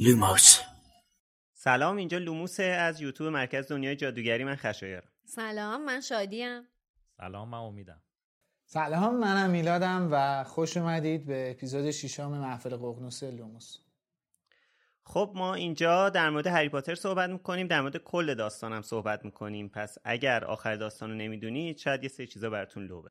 لوموس. سلام اینجا لوموس از یوتیوب مرکز دنیای جادوگری. من خشایر سلام من شادیم. سلام من امیدم. سلام منم میلادم و خوش اومدید به اپیزود ششم محفل ققنوس لوموس. خب ما اینجا در مورد هری پاتر صحبت می‌کنیم در مورد کل داستانم صحبت می‌کنیم. پس اگر آخر داستان رو نمی‌دونید شاید یه سری چیزا براتون لوبه.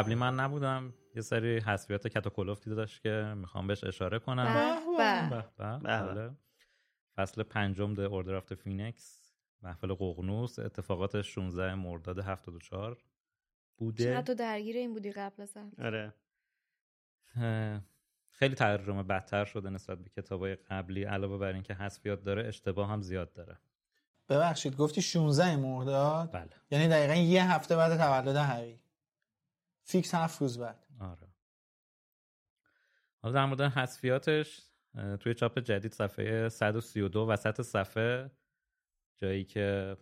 قبلی من نبودم. یه سری حذفیات کتاکلفتی داشت که می‌خوام بهش اشاره کنم. به. به. به. به. بله. فصل پنجم The Order of the Phoenix محفل ققنوس. اتفاقات 16 مرداد 74 بوده. چقدر تو درگیر این بودی قبل از هم. آره. خیلی ترجمه بدتر شده نسبت به کتابای قبلی علاوه بر اینکه حذفیات داره اشتباه هم زیاد داره. ببخشید گفتی 16 مرداد؟ بله. یعنی دقیقا یه هفته بعد تولد هری. فیکس هفت روز بعد. آره. حالا در مورد حذفیاتش توی چاپ جدید صفحه 132 وسط صفحه جایی که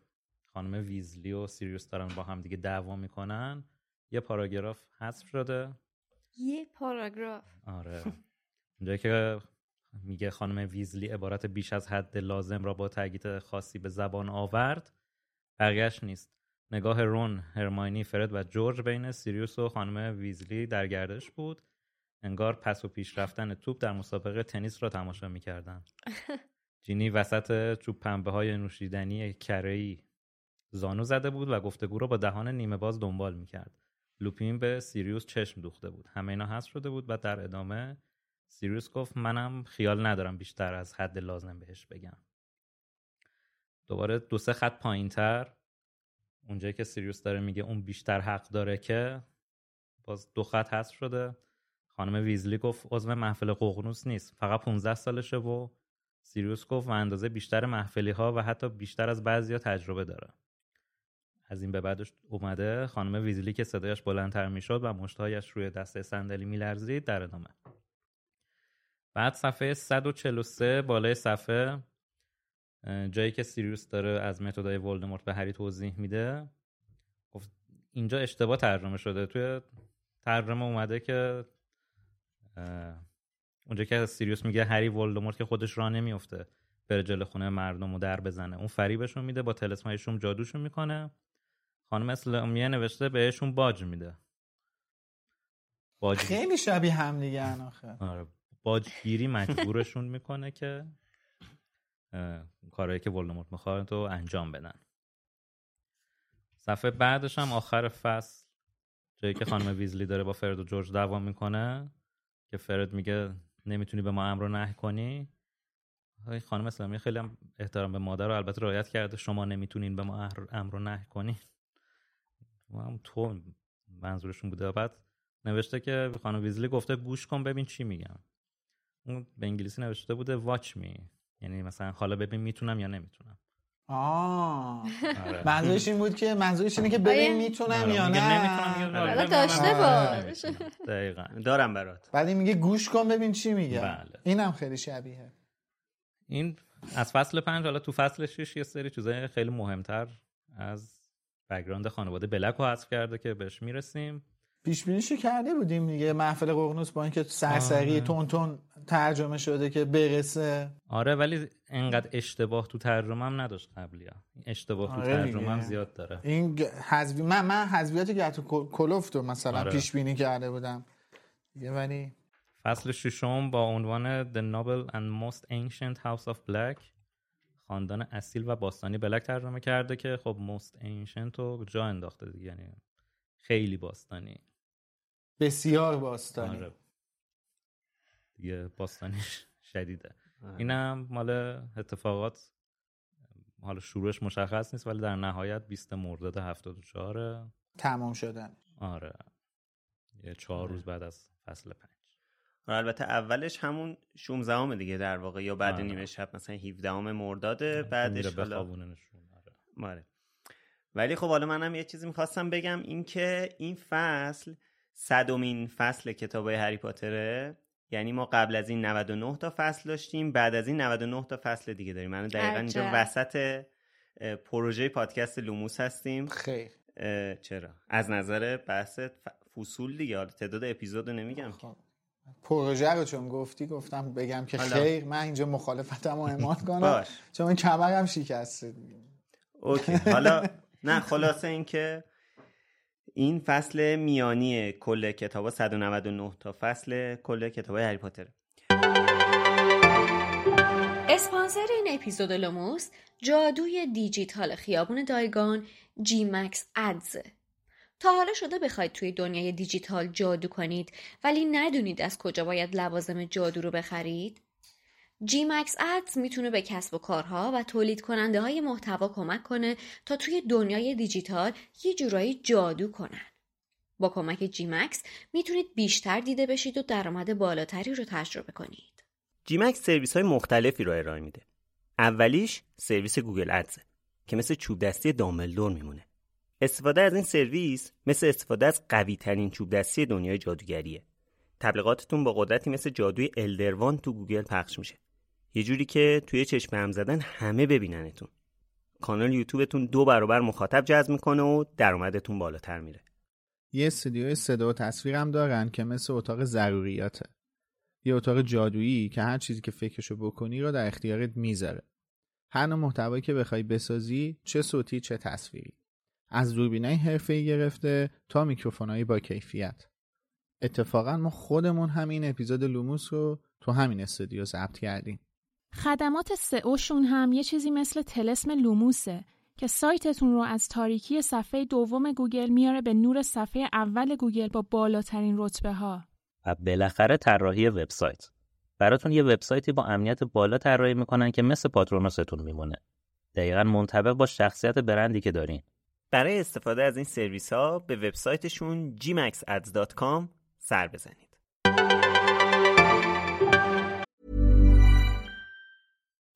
خانم ویزلی و سیریوس دارن با هم دیگه دعوا می‌کنن یه پاراگراف حذف شده. یه پاراگراف. آره. اونجایی که میگه خانم ویزلی عبارت بیش از حد لازم را با تاکید خاصی به زبان آورد بقیهش نیست. نگاه رون، هرماینی، فرد و جورج بین سیریوس و خانم ویزلی در گردش بود. انگار پس و پیش رفتن توپ در مسابقه تنیس را تماشا می‌کردن. جینی وسط چوب پنبه های نوشیدنی کره‌ای زانو زده بود و گفتگو را با دهان نیمه باز دنبال می‌کرد. لوپین به سیریوس چشم دوخته بود. همه اینا حذف شده بود و در ادامه سیریوس گفت منم خیال ندارم بیشتر از حد لازم بهش بگم. دوباره دو سه خط پایین تر اونجایی که سیریوس داره میگه اون بیشتر حق داره که باز دو خط حذف شده. خانم ویزلی گفت عضو محفل ققنوس نیست. فقط 15 سالشه و سیریوس گفت و اندازه بیشتر محفلی ها و حتی بیشتر از بعضیا تجربه داره. از این به بعدش اومده خانم ویزلی که صدایش بلندتر می‌شد و مشتهایش روی دسته صندلی میلرزید در ادامه. بعد صفحه 143 بالای صفحه جایی که سیریوس داره از متدای ولدمورت به هری توضیح میده گفت اینجا اشتباه ترجمه شده. توی ترجمه اومده که اونجا که سیریوس میگه هری ولدمورت که خودش را نمیفته بره جلو خونه مردم و در بزنه. اون فریبشون میده با تلسمایشون جادوشون می‌کنه. خانم اسلامیه نوشته بهشون باج میده. باج خیلی شبیه هم دیگه آره باجگیری مجبورشون می‌کنه که کارهایی که ولدمورت می‌خواد رو انجام بدن. صفحه بعدش هم آخر فصل جایی که خانم ویزلی داره با فرد و جورج دعوا می‌کنه که فرد میگه نمی‌تونی به ما امر و نه کنی. خانم اسلامی خیلی هم احترام به مادر رو البته رعایت کرده شما نمی‌تونین به ما امر و نه کنی. هم تو منظورشون بوده. بعد نوشته که خانم ویزلی گفته گوش کن ببین چی میگم. اون به انگلیسی نوشته بوده واچ می یعنی مثلا حالا ببین می‌تونم یا نمی‌تونم. آه. آره. منظورش این بود که منظورش اینه که ببین می‌تونم آره، یا نه. حالا داشته باش. دقیقا. دارم برات. بعد میگه گوش کن ببین چی میگه. بله. اینم خیلی شبیه. این از فصل پنج حالا تو فصل شش یه سری چیزای خیلی مهمتر از بگراند خانواده بلک رو حذف کرده که بهش می‌رسیم. پیش بینیشو کرده بودیم دیگه. محفل قرنوس با اینکه سرسری آره. تون تون ترجمه شده که برسه. آره ولی انقدر اشتباه تو ترجمه هم نداشت قبلی. ها. اشتباه آره تو ترجمه هم زیاد داره. این حذفی من من که تو کلوف رو مثلا آره. پیش بینی کرده بودم. دیگه ولی فصل ششم با عنوان The Noble and Most Ancient House of Black. خاندان اصیل و باستانی بلک ترجمه کرده که خب Most Ancient رو جا انداخته دیگه. یعنی خیلی باستانی. بسیار باستانی. آره. دیگه باستانیش شدیده. آره. اینم مال اتفاقات حالا شروعش مشخص نیست ولی در نهایت 20 مرداد 74 تمام شدن. آره. یه چهار آره. روز بعد از فصل پنج. آره، البته اولش همون 16 دیگه در واقع یا بعد نیمه شب مثلا 17 مرداد بعدش حالا آره. ولی خب حالا منم یه چیزی می‌خواستم بگم این که این فصل صدومین فصل کتاب هری پاتره. یعنی ما قبل از این 99 تا فصل داشتیم بعد از این 99 تا فصل دیگه داریم. من دقیقا اینجا وسط پروژه پادکست لوموس هستیم. خیر. چرا؟ از نظر بحث فصول دیگه. حالا تعداد اپیزود نمیگم. خب. پروژه رو چون گفتی گفتم بگم که خیر. من اینجا مخالفتم رو امان کنم چون این کمرم شکسته. okay. حالا نه خلاصه اینکه این فصل میانی کل کتاب 199 تا فصل کل کتاب هری پاتر اسپانسر این اپیزود لوموس جادوی دیجیتال خیابون دیاگان جی مکس ادزه تا حالا شده بخواید توی دنیای دیجیتال جادو کنید ولی ندونید از کجا باید لوازم جادو رو بخرید؟ جی مکس ادز می‌تونه به کسب و کارها و تولید کننده های محتوا کمک کنه تا توی دنیای دیجیتال یه جورایی جادو کنن. با کمک جی مکس می‌تونید بیشتر دیده بشید و درآمد بالاتری رو تجربه کنید. جی مکس سرویس های مختلفی رو ارائه میده. اولیش سرویس گوگل ادز که مثل چوب دستی داملدور میمونه. استفاده از این سرویس مثل استفاده از قوی ترین چوب دستی دنیای جادوگریه. تبلیغاتتون با قدرتی مثل جادوی الدروان تو گوگل پخش میشه. یه جوری که توی چشم هم زدن همه ببیننتون. کانال یوتیوبتون دو برابر مخاطب جذب می‌کنه و درآمدتون بالاتر میره. یه استودیوی صدا و تصویر هم دارن که مثل اتاق ضروریاته. یه اتاق جادویی که هر چیزی که فکرشو بکنی رو در اختیارت می‌ذاره. هر نوع محتوایی که بخوای بسازی چه صوتی چه تصویری. از دوربینای حرفه‌ای گرفته تا میکروفونایی با کیفیت. اتفاقا ما خودمون همین اپیزود لوموس رو تو همین استودیو ضبط کردیم. خدمات سئوشون هم یه چیزی مثل طلسم لوموسه که سایتتون رو از تاریکی صفحه دوم گوگل میاره به نور صفحه اول گوگل با بالاترین رتبه ها. و بالاخره طراحی وبسایت. براتون یه وبسایتی با امنیت بالا طراحی می‌کنن که مثل پاترونوستون میمونه. دقیقا منطبق با شخصیت برندی که دارین. برای استفاده از این سرویس ها به وبسایتشون gmaxads.com سر بزنید.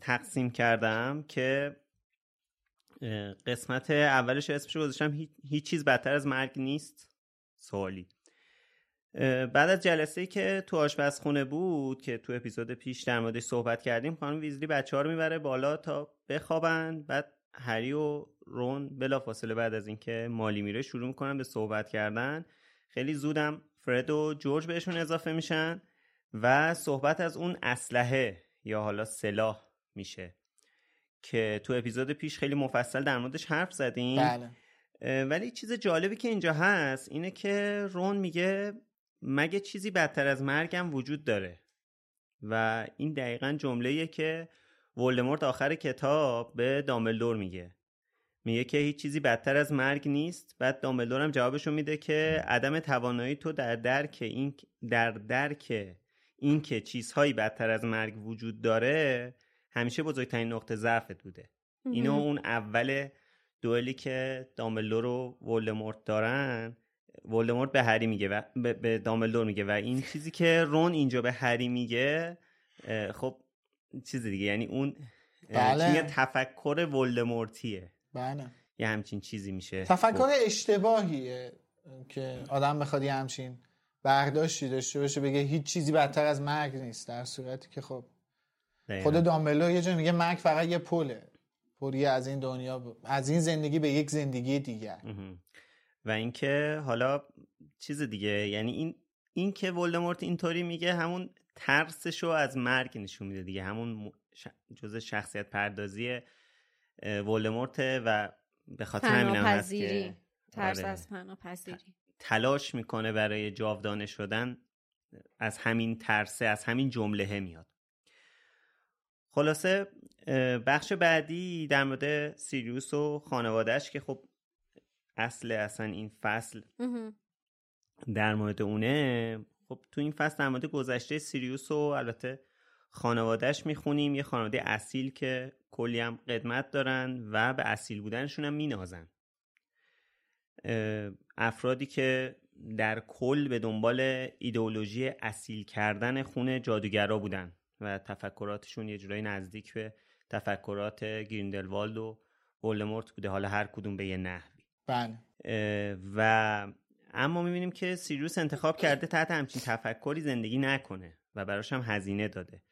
تقسیم کردم که قسمت اولش اسمش گذاشتم هیچ چیز بدتر از مرگ نیست سوالی. بعد از جلسه که تو آشپزخونه بود که تو اپیزود پیش در موردش صحبت کردیم خانم ویزلی بچه ها رو می‌بره بالا تا بخوابن. بعد هری و رون بلافاصله بعد از اینکه مالی میره شروع می‌کنن به صحبت کردن. خیلی زودم فرد و جورج بهشون اضافه میشن و صحبت از اون اسلحه یا حالا سلاح میشه. که تو اپیزود پیش خیلی مفصل در موردش حرف زدیم. بله. ولی چیز جالبی که اینجا هست اینه که رون میگه مگه چیزی بدتر از مرگم وجود داره. و این دقیقا جمله که ولدمورت آخر کتاب به دامبلدور میگه. میگه که هیچ چیزی بدتر از مرگ نیست. بعد دامبلدور هم جوابشو میده که عدم توانایی تو در درک این در درک اینکه چیزهایی بدتر از مرگ وجود داره همیشه بزرگترین نقطه ضعفت بوده. اینو اون اول دوئلی که دامبلدور و ولدمورت دارن ولدمورت به هری میگه و به دامبلدور میگه و این چیزی که رون اینجا به هری میگه خب چیز دیگه یعنی اون بله. تفکر ولدمورتیه. بله. یه همچین چیزی میشه تفکر اشتباهیه که آدم بخواد یه همچین برداشتی داشته باشه بگه هیچ چیزی بدتر از مرگ نیست در صورتی که خب خود دامبلو یه جا میگه مرگ فقط یه پله. پوری از این دنیا از این زندگی به یک زندگی دیگر. و اینکه حالا چیز دیگه یعنی این این که ولدمورت اینطوری میگه همون ترسشو از مرگ نشون میده دیگه. همون جزء شخصیت پردازی ولدمورت و به خاطر همین هم هست که ترس آره. از پذیری تلاش می‌کنه برای جاودانه شدن از همین ترسه از همین جمله میاد. خلاصه بخش بعدی در مورد سیریوس و خانوادهش که خب اصل اصلا این فصل در مورد اونه خب تو این فصل در مورد گذشته سیریوس و البته خانوادهش می‌خونیم. یه خانواده اصیل که کلی هم قدمت دارن و به اصیل بودنشون هم مینازن. افرادی که در کل به دنبال ایدئولوژی اصیل کردن خونه جادوگرا بودن. و تفکراتشون یه جورایی نزدیک به تفکرات گریندلوالد و ولدمورت بوده. حالا هر کدوم به یه نحوی. بله. و اما می‌بینیم که سیریوس انتخاب کرده تحت همچین تفکری زندگی نکنه و براش هم هزینه داده.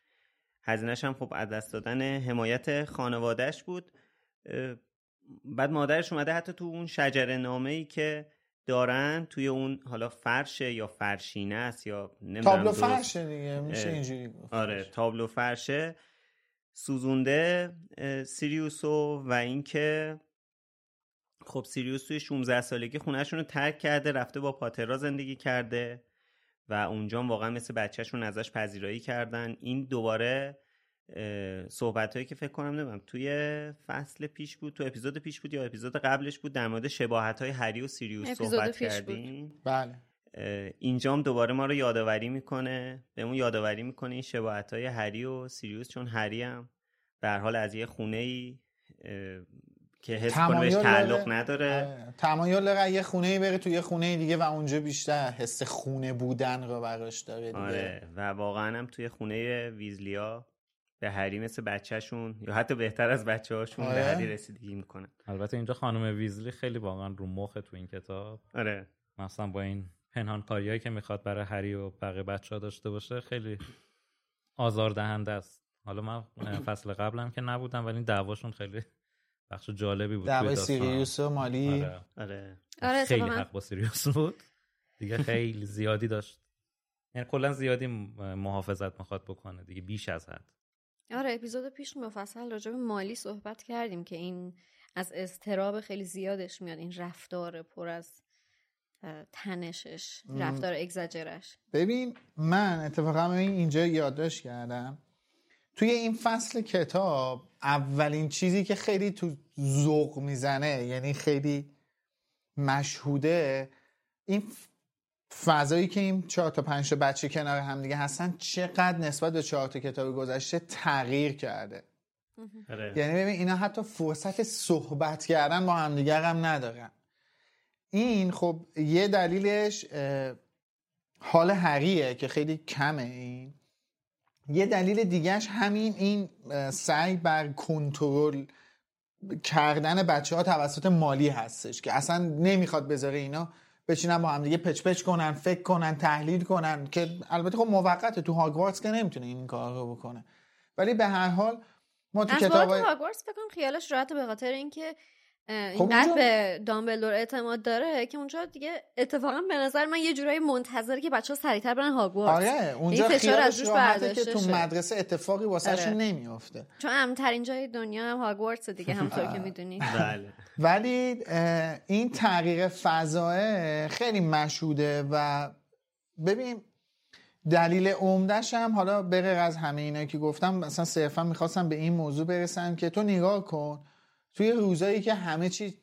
هزینهش هم خب از دست دادن حمایت خانوادهش بود. بعد مادرش اومده حتی تو اون شجره نامه ای که دارن توی اون حالا فرشه یا فرشینه است یا تابلو فرشه دیگه میشه اینجوری آره تابلو فرشه سوزونده سیریوسو و اینکه خب سیریوس توی 16 سالگی خونهشون رو ترک کرده رفته با پاترا زندگی کرده و اونجا واقعا مثل بچهشون ازش پذیرایی کردن. این دوباره صحبت هایی که فکر کنم نمیم توی فصل پیش بود تو اپیزود پیش بود یا اپیزود قبلش بود در مورد شباهت های هری و سیریوس صحبت کردیم؟ بله. اینجام دوباره ما رو یادآوری می‌کنه بهمون یادآوری می‌کنه این شباهت های هری و سیریوس چون هری هم به حال از یه خونه ای که حس کنه بهش تعلق نداره. آره. تمایل داره یه خونه ای بره توی یه خونه دیگه و اونجا بیشتر حس خونه بودن رو براش داره دیگه. آره. و واقعا هم توی خونه ویزلیا به هری مثل بچهشون یا حتی بهتر از بچه هاشون آره. به هری رسیدگی می‌کنن. البته اینجا خانم ویزلی خیلی واقعا رو مخ تو این کتاب. آره. مثلا با این پنهان کاریایی که می‌خواد برای هری و بقیه بچه ها داشته باشه خیلی آزاردهنده است. حالا من فصل قبلم که نبودم ولی این دعواشون خیلی بخش جالبی بود دعوای سیریوس و مالی. آره, آره. آره خیلی حق با سیریوس بود. دیگه خیلی زیادی داشت. یعنی کلا زیادی محافظت می‌خواد بکنه دیگه بیش از حد. آره اپیزود پیش مفصل راجع به مالی صحبت کردیم که این از اضطراب خیلی زیادش میاد این رفتار پر از تنشش رفتار اگزاجرش. ببین من اتفاقا اینجا یادداشت کردم. توی این فصل کتاب اولین چیزی که خیلی تو ذوق می‌زنه یعنی خیلی مشهوده این فضایی که این چهار تا پنج تا بچه کنار هم دیگه هستن چقدر نسبت به چهار تا کتاب گذشته تغییر کرده. آره. یعنی ببین اینا حتی فرصت صحبت کردن با همدیگر هم ندارن. این خب یه دلیلش حال حقیه که خیلی کمه این. یه دلیل دیگهش همین این سعی بر کنترل کردن بچه ها توسط مالی هستش که اصلا نمی‌خواد بذاره اینا بچینن با هم دیگه پچ پچ کنن فکر کنن تحلیل کنن که البته خب موقته تو هاگوارتس که نمی‌تونه این کار رو بکنه. ولی به هر حال ما تو کتاب هاگوارتس فکر خیالش راحته به خاطر اینکه خب اینقدر به دامبلدور اعتماد داره که اونجا دیگه اتفاقا به نظر من یه جورایی منتظره که بچه ها سریعتر برن هاگوارتس. آره اونجا فشار از روش برداشته که تو مدرسه اتفاقی واسهشون آره. نمیافته. چون امترین جای دنیا هم هاگوارتس دیگه همطور که می‌دونی. بله. ولی این تغییر فضاه خیلی مشهوده و ببین دلیل عمدهش هم حالا بغیر از همه اینا که گفتم مثلا صرفا می‌خواستم به این موضوع برسم که تو نگاه کن توی روزایی که همه چی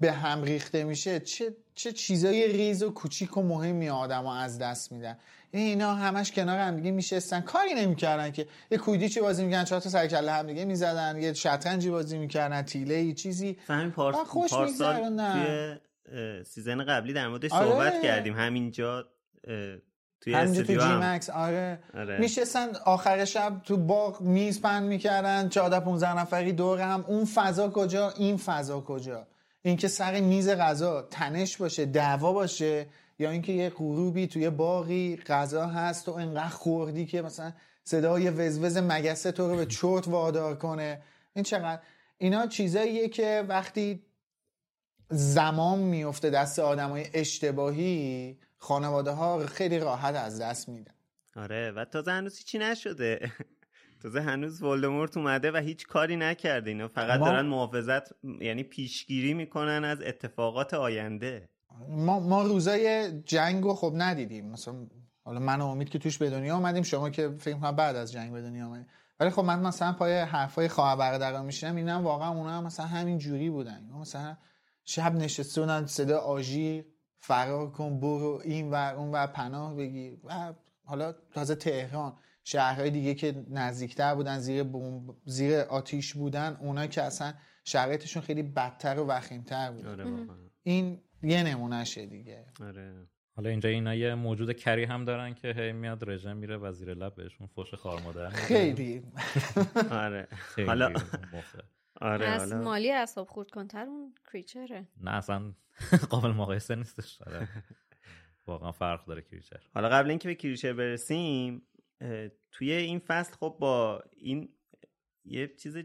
به هم ریخته میشه چه چه چیزای ریز و کوچیک و مهمی آدم از دست میدن. یعنی اینا همش کنار هم دیگه میشستن. کاری نمی‌کردن که. یه کویدیچی بازی می‌کردن؟ چهار تا سر کله هم دیگه می‌زدن. یه شطرنجی بازی می‌کردن تیله ای چیزی. فهمی پارس... خوش پارسال توی season قبلی در موردش آره. صحبت کردیم. همینجا توی تو جی مکس آره, آره. میشستن آخر شب تو باغ میز پند می‌کردن 14 15 نفری دور هم. اون فضا کجا؟ این فضا کجا؟ اینکه سر میز غذا تنش باشه دعوا باشه یا اینکه یه غروبی توی باقی غذا هست و انقدر خوردی که مثلا صدای وزوز مگسه تو رو به چرت وادار کنه. این چقدر؟ اینا چیزاییه که وقتی زمان میفته دست آدمای اشتباهی خانواده ها خیلی راحت از دست میدن. آره و تازه هنوز چی نشده. تازه هنوز ولدمورت اومده و هیچ کاری نکرده. اینا فقط ما... دارن محافظت یعنی پیشگیری می‌کنن از اتفاقات آینده. ما, ما روزای جنگ رو خب ندیدیم. مثلا حالا من امید که توش به دنیا آمدیم شما که فکر کنم بعد از جنگ به دنیا آمدیم ولی خب من مثلا پای حرفای خواهر برادران میشنم اینا واقعا اونا هم مثلا همین جوری بودن. مثلا شب نشسته بودن صدا آژیر. فرار کن برو این و اون و پناه بگیر. و حالا تازه تهران شهرهای دیگه که نزدیکتر بودن زیر زیر آتیش بودن اونا که اصلا شرایطشون خیلی بدتر و وخیمتر بود. آره این یه نمونهشه دیگه. آره. حالا اینجا اینا یه موجود کری هم دارن که هی میاد رژم میره وزیر لب بهشون فوش خار مادر خیلی. آره. حالا آره از مالی اصاب خورد کنتر اون کریچره. نه اصلا قابل مقایسه نیستش. آره. واقعا فرق داره کریچر. حالا قبل اینکه به کریچر برسیم توی این فصل خب با این یه چیز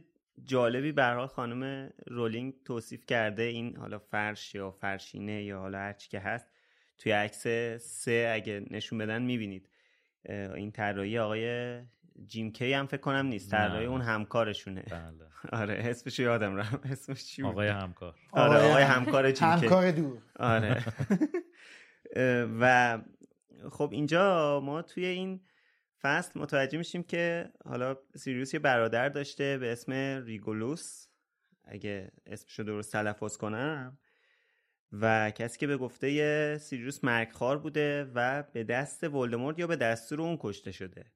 جالبی به خانم رولینگ توصیف کرده. این حالا فرش یا فرشینه یا حالا هرچی که هست توی عکس سه اگه نشون بدن می‌بینید. این طراحی آقای جیم کی هم فکر کنم نیست طراحی اون همکارشونه. بله. آره اسمش یادم رفت. اسمش چی آقای همکار. آره آقای همکار جیم همکار دور. آره. و خب اینجا ما توی این فصل متوجه میشیم که حالا سیریوس یه برادر داشته به اسم ریگولوس. اگه اسمشو درست تلفظ کنم. و کسی که به گفته سیریوس مرگخوار بوده و به دست ولدمورت یا به دستور اون کشته شده.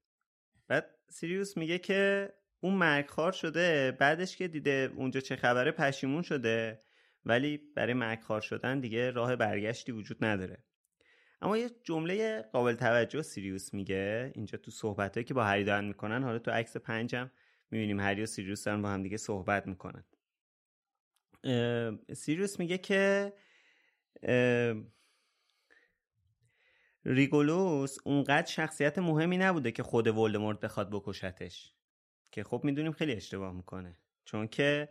بعد سیریوس میگه که اون مرگخوار شده بعدش که دیده اونجا چه خبره پشیمون شده ولی برای مرگخوار شدن دیگه راه برگشتی وجود نداره. اما یه جمله قابل توجه سیریوس میگه اینجا تو صحبت که با هری دارن می‌کنن حالا تو عکس پنجم می‌بینیم هری و سیریوس دارن با هم دیگه صحبت می‌کنن. سیریوس میگه که ریگولوس اونقدر شخصیت مهمی نبوده که خود ولدمورت بخواد بکشتش. که خب می‌دونیم خیلی اشتباه می‌کنه. چون که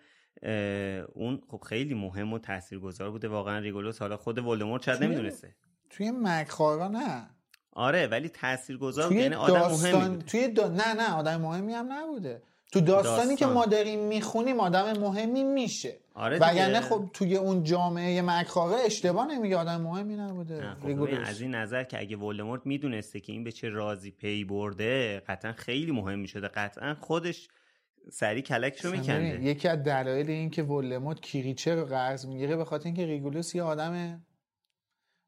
اون خب خیلی مهم و تاثیرگذار بوده. واقعا ریگولوس حالا خود ولدمورت شاید نمی‌دونسته. توی مکخارا نه. آره ولی تاثیرگذار بوده. یعنی آدم مهمی توی نه نه آدم مهمی هم نبوده. تو داستانی داستان. که ما داریم می‌خونیم آدم مهمی میشه. آره وگرنه خب توی اون جامعه مکخاره اشتباه نمیگه آدم مهمی نبوده. خب از این نظر که اگه ولدمورت می‌دونسته که این به چه رازی پی برده قطعا خیلی مهم می‌شده. قطعا خودش سری کلکشو میکنده. یکی از دلایل این که ولموت کریچه رو قرض می‌گیره به خاطر اینکه ریگولوس یه آدم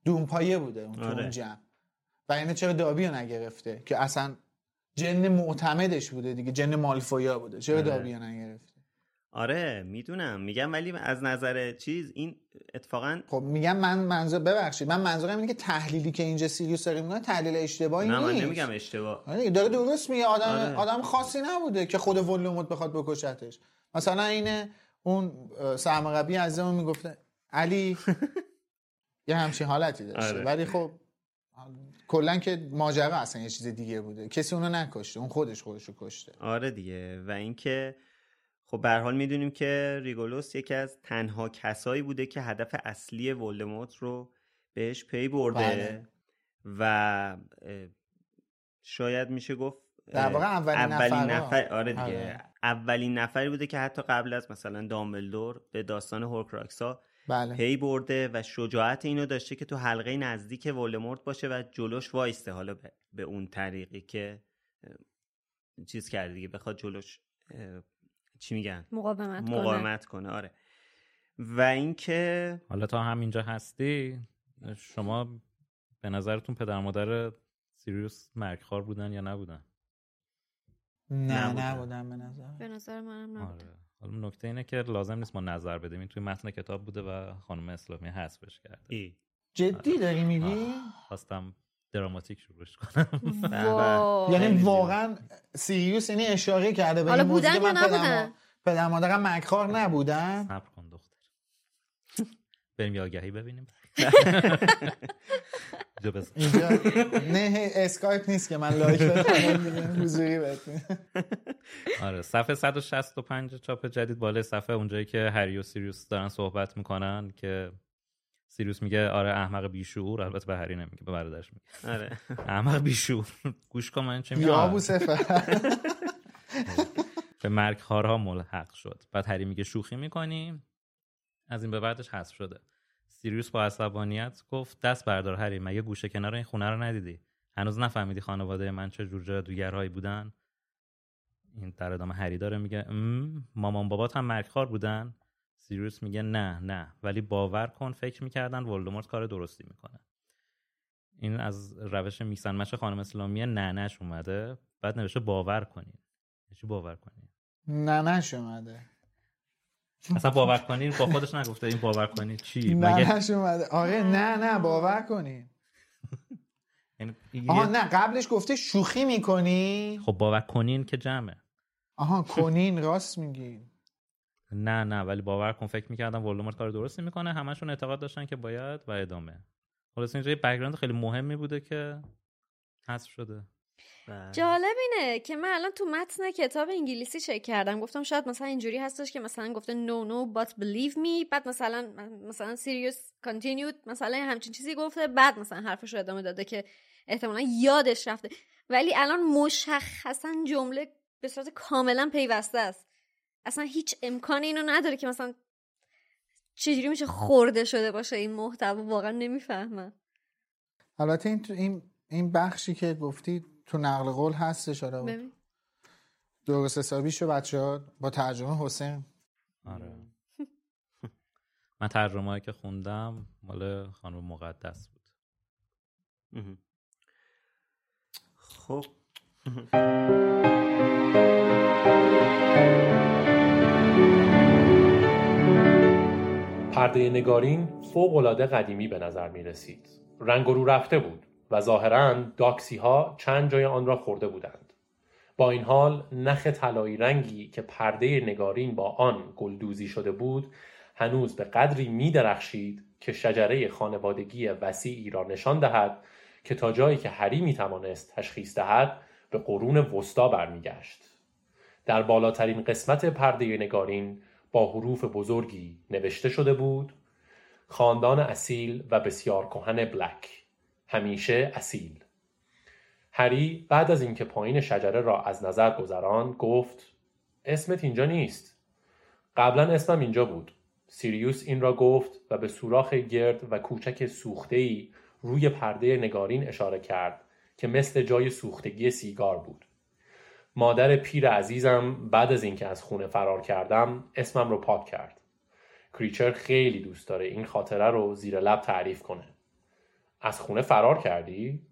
دونپایه بوده اون تو آره. جمع. و اینه چرا دابی رو نگرفته؟ که اصلا جن معتمدش بوده دیگه جن مالفویا بوده. چرا آره. دابی رو نگرفته آره می‌دونم. میگم ولی از نظر چیز این اتفاقا خب میگم من منظور ببخشید من منظورم اینه که تحلیلی که اینجا سیریوس داره می‌کنه تحلیل اشتباهی نه نیست. من نمیگم اشتباه. آره داره درست میگه. آدم آره. آدم خاصی نبوده که خود ولوموت بخواد بکشتش. مثلا اینه اون سرمقبی عزیزمون می‌گفته علی یه همچین حالتی داشته. آره. ولی خب کلا که ماجرا اصلا یه چیز دیگه بوده. کسی اونو نکشته اون خودش خودش رو کشته. آره دیگه. و اینکه خب به هر حال می‌دونیم که ریگولوس یکی از تنها کسایی بوده که هدف اصلی ولدمورت رو بهش پی برده. بله. و شاید میشه گفت در واقع اولین, اولین نفر, آره دیگه. آره. اولین نفری بوده که حتی قبل از مثلا دامبلدور به داستان هورکراکسا بله. پی برده و شجاعت اینو داشته که تو حلقه نزدیک ولدمورت باشه و جلوش وایسته. حالا به اون طریقی که چیز کرده دیگه. بخواد جلوش چی میگن؟ مقاومت, مقاومت کنه. آره. و اینکه حالا تا همینجا هستی شما به نظرتون پدر مادر سیریوس مرگخوار بودن یا نبودن؟ نه نبودن, به نظر. به نظر منم نبودن. آره. حالا نکته اینه که لازم نیست ما نظر بدیم. این توی متن کتاب بوده و خانم اسلامی حذفش کرده. ای. جدی داری میگی؟ خواستم دراماتیک شروعش کنم. یعنی واقعا سیریوس اینی اشاره کرده به این بودن یا نبودن؟ پدر مادرم مکار نبودن. صبر کن دختر. بریم یه آگهی ببینیم. اینجا نه اسکایپ نیست که من like بدم حضوری آره صفحه 165 چاپ جدید بالای صفحه اونجایی که هری و سیریوس دارن صحبت می‌کنن که سیریوس میگه آره احمق بیشعور. البته به هری نمیگه به برادرش میگه. آره. احمق بیشعور. گوش کن من چه میگم یا ابو به مرگ خارها ملحق شد. بعد هری میگه شوخی می‌کنیم از این به بعدش حذف شده. سیریوس با عصبانیت گفت دست بردار هری مگه گوشه کنار این خونه رو ندیدی؟ هنوز نفهمیدی خانواده من چه جور جادوگرهایی بودن؟ این در ادامه هری داره میگه مامان بابات هم مرگخوار بودن؟ سیریوس میگه نه نه ولی باور کن فکر می‌کردن ولدمورت کار درستی می‌کنه. این از روش میسن مش خانم اسلامی ننش اومده بعد نوشته باور کنین. چی باور کنین؟ ننش اومده. اصلا باور کنین با خودش نگفته این باور کنین چی؟ ننش اومده آره نه نه باور کنین. یعنی آها نه قبلش گفته شوخی می‌کنی؟ خب باور کنین که جمعه. آها کنین راست میگی نه نه ولی باور کن فکر می‌کردم ولدمورت کار درستی می‌کنه. همشون اعتقاد داشتن که باید و ادامه. خلاص اینجا یه بک‌گراند خیلی مهمی بوده که حذف شده. جالب اینه که من الان تو متن کتاب انگلیسی چک کردم. گفتم شاید مثلا اینجوری هستش که مثلا گفته no no but believe me. بعد مثلا مثلا serious continued مثلا همچین چیزی گفته. بعد مثلا حرفش رو ادامه داده که احتمالا یادش رفته. ولی الان مشخصا جمله به صورت کاملا پیوسته است. اصلا هیچ امکانی اینو نداره که مثلا چجوری میشه خورده شده باشه این محتوا. واقعا نمی‌فهمم. البته این این این بخشی که گفتی تو نقل قول هستش آره. درست حسابی شو بچه ها با ترجمه حسین. آره. من ترجمه که خوندم مال خانم مقدس بود. خب. پرده نگارین فوقالعاده قدیمی به نظر می رسید. رنگ رو رفته بود. و ظاهرا داکسی ها چند جای آن را خورده بودند. با این حال نخ طلایی رنگی که پرده نگارین با آن گلدوزی شده بود هنوز به قدری می درخشید که شجره خانوادگی وسیعی را نشان دهد که تا جایی که هری می توانست تشخیص دهد به قرون وسطا برمیگشت. در بالاترین قسمت پرده نگارین با حروف بزرگی نوشته شده بود خاندان اصیل و بسیار کهن بلک همیشه اصیل. هری بعد از اینکه پایین شجره را از نظر گذران گفت اسمت اینجا نیست. قبلا اسمم اینجا بود. سیریوس این را گفت و به سوراخ گرد و کوچک سوخته‌ای روی پرده نگارین اشاره کرد که مثل جای سوختگی سیگار بود. مادر پیر عزیزم بعد از اینکه از خونه فرار کردم اسمم رو پاک کرد. کریچر خیلی دوست داره این خاطره رو زیر لب تعریف کنه. از خونه فرار کردی؟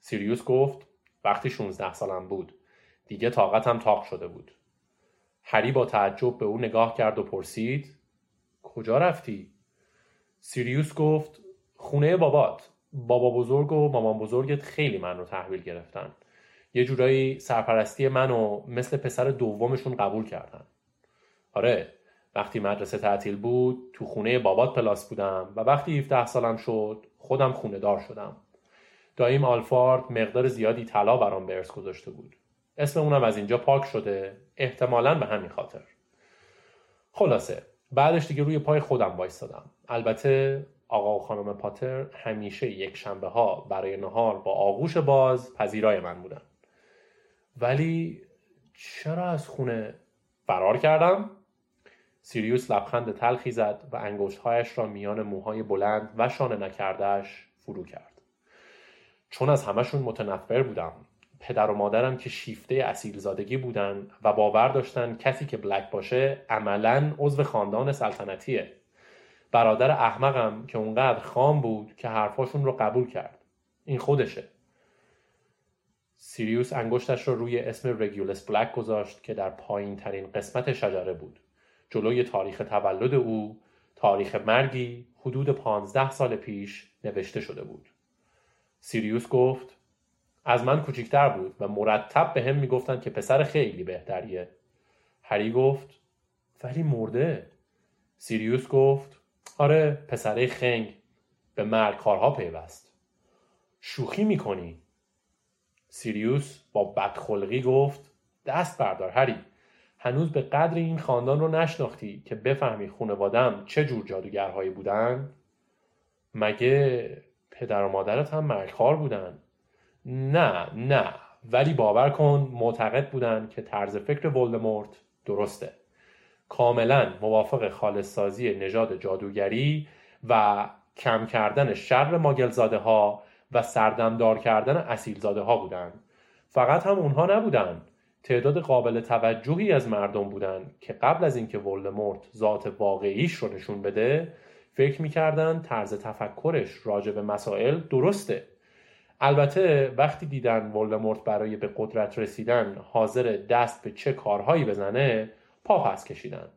سیریوس گفت وقتی 16 سالم بود. دیگه طاقتم تاق شده بود. هری با تعجب به او نگاه کرد و پرسید کجا رفتی؟ سیریوس گفت خونه بابات. بابا بزرگ و مامان بزرگت خیلی من رو تحویل گرفتن. یه جورایی سرپرستی منو مثل پسر دومشون قبول کردن. آره وقتی مدرسه تعطیل بود تو خونه بابات پلاس بودم و وقتی 17 سالم شد خودم خونه دار شدم. دایم آلفارد مقدار زیادی طلا برام به ارث گذاشته بود. اسم اونم از اینجا پاک شده احتمالا به همین خاطر. خلاصه بعدش دیگه روی پای خودم وایستادم. البته آقا و خانم پاتر همیشه یک شنبه ها برای نهار با آغوش باز پذیرای من بودن. ولی چرا از خونه فرار کردم؟ سیریوس لبخند تلخی زد و انگشتهایش را میان موهای بلند و شانه نکردهش فرو کرد. چون از همشون متنفر بودم. پدر و مادرم که شیفته اصیل زادگی بودن و باور داشتن کسی که بلک باشه عملا عضو خاندان سلطنتیه. برادر احمقم که اونقدر خام بود که حرفاشون رو قبول کرد. این خودشه. سیریوس انگشتش را روی اسم رگیولس بلک گذاشت که در پایین ترین قسمت شجره بود. جلوی تاریخ تولد او تاریخ مرگی حدود پانزده سال پیش نوشته شده بود. سیریوس گفت از من کوچیکتر بود و مرتب به هم می‌گفتند که پسر خیلی بهتریه. هری گفت ولی مرده. سیریوس گفت آره پسره خنگ به مرگ کارها پیوست. شوخی می‌کنی سیریوس با بدخلقی گفت دست بردار هری هنوز به قدر این خاندان رو نشناختی که بفهمی خونوادم چه جور جادوگرهایی بودن؟ مگه پدر و مادرت هم مرگخوار بودن؟ نه نه ولی باور کن معتقد بودن که طرز فکر ولدمورت درسته کاملا موافق خالص سازی نژاد جادوگری و کم کردن شر ماگلزاده ها و سردمدار کردن اصیلزاده ها بودند. فقط هم اونها نبودند. تعداد قابل توجهی از مردم بودند که قبل از اینکه ولدمورت ذات واقعیش رو نشون بده فکر می‌کردن طرز تفکرش راجع به مسائل درسته. البته وقتی دیدن ولدمورت برای به قدرت رسیدن حاضر دست به چه کارهایی بزنه پا پس کشیدن.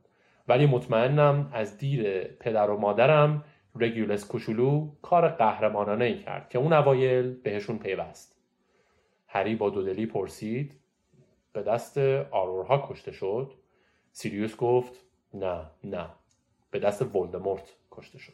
ولی مطمئنم از دیر پدر و مادرم رگیولس کوچولو کار قهرمانانه ای کرد که اون اوایل بهشون پیوست. هری با دودلی پرسید به دست آرورها کشته شد. سیریوس گفت نه نه به دست ولدمورت کشته شد.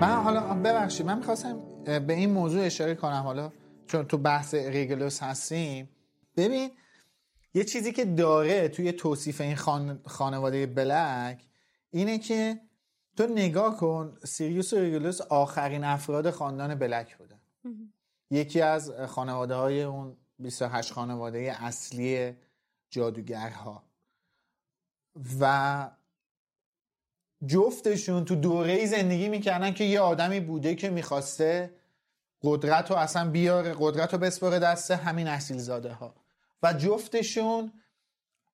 من حالا ببخشید من می‌خواستم به این موضوع اشاره کنم حالا چون تو بحث ریگلوس هستیم. ببین یه چیزی که داره توی توصیف این خان... خانواده بلک اینه که تو نگاه کن سیریوس و ریگولوس آخرین افراد خاندان بلک بودن یکی از خانواده های اون 28 خانواده اصلی جادوگرها. و جفتشون تو دوره ای زندگی می‌کردن که یه آدمی بوده که می‌خواسته قدرت رو اصلا بیاره قدرت رو بسپاره دست همین اصیل زاده ها و جفتشون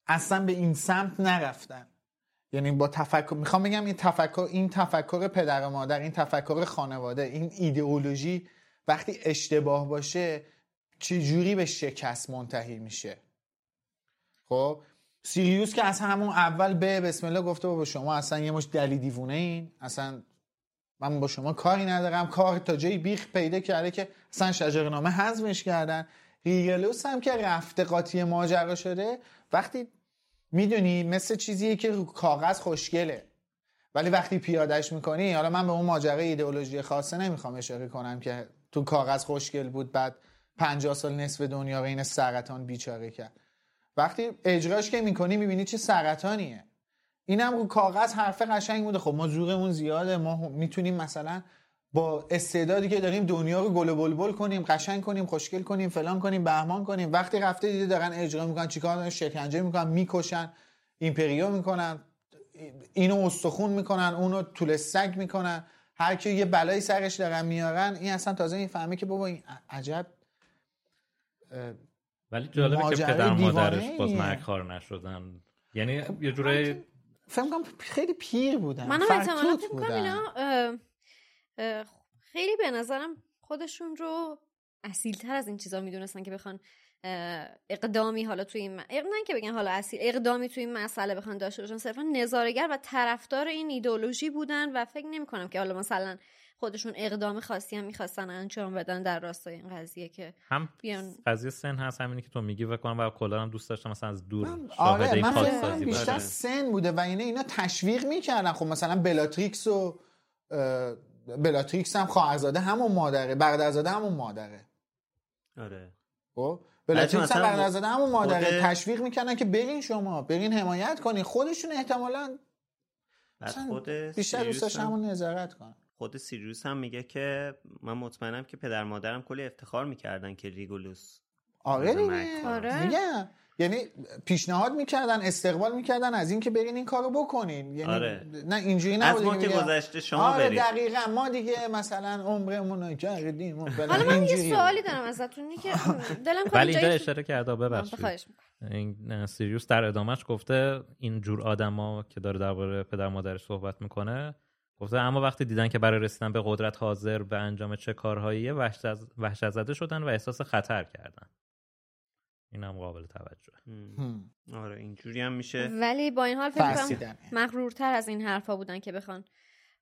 اصلا به این سمت نرفتن. یعنی با تفکر می‌خوام بگم این تفکر این تفکر پدر و مادر این تفکر خانواده این ایدئولوژی وقتی اشتباه باشه چجوری به شکست منتهی میشه؟ خب؟ سیریوس که از همون اول به بسم الله گفته با شما اصلا یه مش دلی دیوونه این. اصلا من با شما کاری ندارم. کار تا جایی بیخ پیدا کرده که اصلا شجرنامه حذفش کردن. ریگلوس هم که رفته قاطی ماجرا شده وقتی می‌دونی مثل چیزیه که کاغذ خوشگله. ولی وقتی پیادش می‌کنی حالا من به اون ماجرای ایدئولوژی خاصه نمی‌خوام اشاره کنم که تو کاغذ خوشگل بود بعد 50 سال نصف دنیا این سرطان بیچاره کرد. وقتی اجراش که می‌کنی می‌بینی چه سرطانیه. اینم رو کاغذ حرف قشنگ بوده. خب ما زورمون زیاده. ما می‌تونیم مثلا با استعدادی که داریم دنیا رو گل و بلبل کنیم قشنگ کنیم خوشگل کنیم فلان کنیم بهمان کنیم. وقتی رفته دیده دارن اجرا می‌کنن چیکار دارن شکنجه می‌کنن می‌کشن ایمپریو می‌کنن اینو استخون می‌کنن اونو طول سگ می‌کنن. هر کی یه بلایی سرش دارن میارن این اصلا تازه این فهمه که بابا این عجب ولی جالبه که پدر مادرش باز مرگ نشدن. یعنی یه جوره فکر کنم خیلی پیر بودن من احتمالا فکر کنم اینا خیلی به نظرم خودشون رو اصیلتر از این چیزا می‌دونستن که بخوان اقدامی حالا توی این نه که بگن حالا اصیل اقدامی توی این مسئله بخوان داشته باشن صرفا نظارگر و طرفدار این ایدئولوژی بودن و فکر نمی کنم که حالا مثلا خودشون اقدام خاصی هم می‌خواستن انجام بدن در راستای این قضیه که هم بیان قضیه سن هست همینی که تو میگی و کنم و کلا هم دوست داشتم مثلا از دور من آره من بیشتر سن بوده و اینه اینا تشویق می‌کردن. خب مثلا بلاتریکس و بلاتریکس هم خواهرزاده همون مادره برادرزاده همون مادره. آره. خب؟ بلاتریکس هم برادرزاده همون مادره. تشویق می‌کردن که برین شما برین حمایت کنین. خودشون احتمالاً بیشتر دوست داشتن همون نظارت کنن. خود سیریوس هم میگه که من مطمئنم که پدر مادرم کلی افتخار می‌کردن که ریگولوس آره دیگه. آره. یعنی پیشنهاد می‌کردن استقبال می‌کردن از اینکه برین این کارو بکنین. یعنی آره. نه اینجوری نبود از ما که گذشته شما آره برید. دقیقا. ما دیگه مثلا عمرمون رو کردیم حالا من یه سوالی دارم ازتون. که دلم ولی اینجا اشاره کرده ببخشید. این سیریوس در ادامهش گفته این جور آدما که داره درباره پدر مادرش صحبت می‌کنه گفته اما وقتی دیدن که برای رسیدن به قدرت حاضر به انجام چه کارهایی وحشت زده شدن و احساس خطر کردن. این هم. قابل توجه آره اینجوری هم میشه. ولی با این حال فکر کنم مغرورتر از این حرفا بودن که بخوان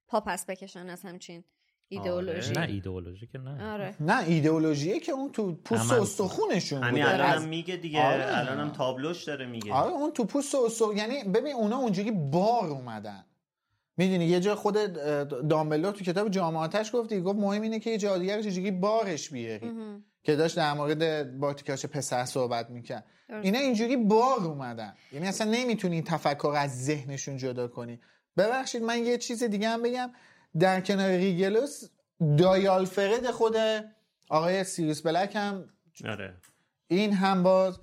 پا پس بکشن از همچین ایدئولوژی. آره. نه ایدئولوژی که نه. آره. نه ایدئولوژیه که اون تو پوست و استخونشون همین الانم میگه دیگه آره. الانم تابلوش داره میگه. آره اون تو پوست و استخون یعنی ببین اونا اونجوری بار اومدن. می‌دونی یه جا خود دامبلو تو کتاب جامعاتش گفتی گفت مهم اینه که یه جادوگر چجوری بارش بیاری. که داشت در مورد باتیکاش پسر صحبت می‌کرد. اینا اینجوری بار اومدن. یعنی اصلا نمی‌تونی تفکر از ذهنشون جدا کنی. ببخشید من یه چیز دیگه هم بگم. در کنار ریگلوس دایی آلفرد خود آقای سیریس بلک هم آره. این هم باز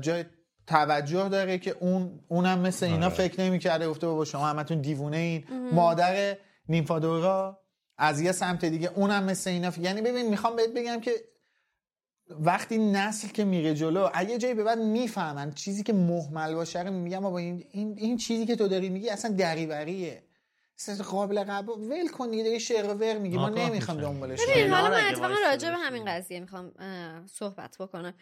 جای توجه داره که اون اونم مثل اینا آره. فکر نمی‌کرده. گفته بابا شما همتون دیوونه این مادر نیمفادورا از یه سمت دیگه اونم مثل اینا یعنی ببین می‌خوام بهت بگم که وقتی نسل که میره جلو اگه جایی به بعد می‌فهمن چیزی که مهمل باشه رو میگم بابا این, این, این چیزی که تو داری میگی اصلا دریوریه. قابل قبول ول کن دیگه شعر و ور میگی ما نمی‌خوام دنبالش حالا من اتفاقا راجع به همین قضیه می‌خوام صحبت بکنم.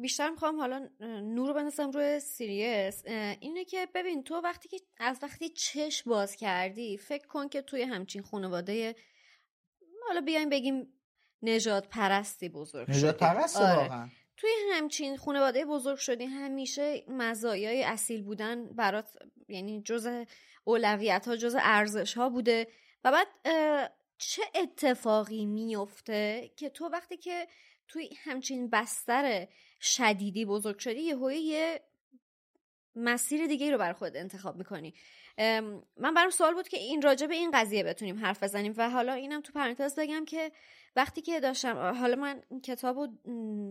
بیشتر می‌خوام حالا نور رو بندازم روی سیریس. اینه که ببین تو وقتی که از وقتی چش باز کردی فکر کن که توی همچین خانواده حالا بیایم بگیم نجات پرستی بزرگ نجات پرست آره. واقعا. توی همچین خانواده بزرگ شدی همیشه مزایای اصیل بودن برات یعنی جز اولویت ها جز ارزش ها بوده. و بعد چه اتفاقی میفته که تو وقتی که توی همچین بستر شدیدی بزرگ شدی یه یه مسیر دیگه رو برای خود انتخاب می‌کنی. من برام سوال بود که این راجع به این قضیه بتونیم حرف بزنیم و حالا اینم تو پرانتز بگم که وقتی که داشتم حالا من کتاب و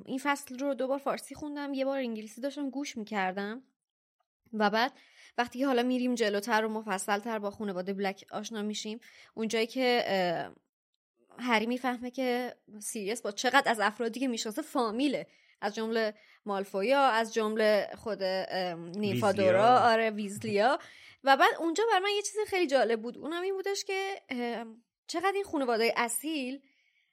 این فصل رو دوبار فارسی خوندم یه بار انگلیسی داشتم گوش می‌کردم و بعد وقتی که حالا میریم جلوتر و مفصلتر با خانواده بلک آشنا میشیم اونجایی که هری می‌فهمه که سیریس با چقدر از افرادی که می‌شناسه فامیله. از جمله مالفویا از جمله خود نیمفادورا آره ویزلیا. و بعد اونجا بر من یه چیز خیلی جالب بود. اونم این بودش که چقدر این خانواده اصیل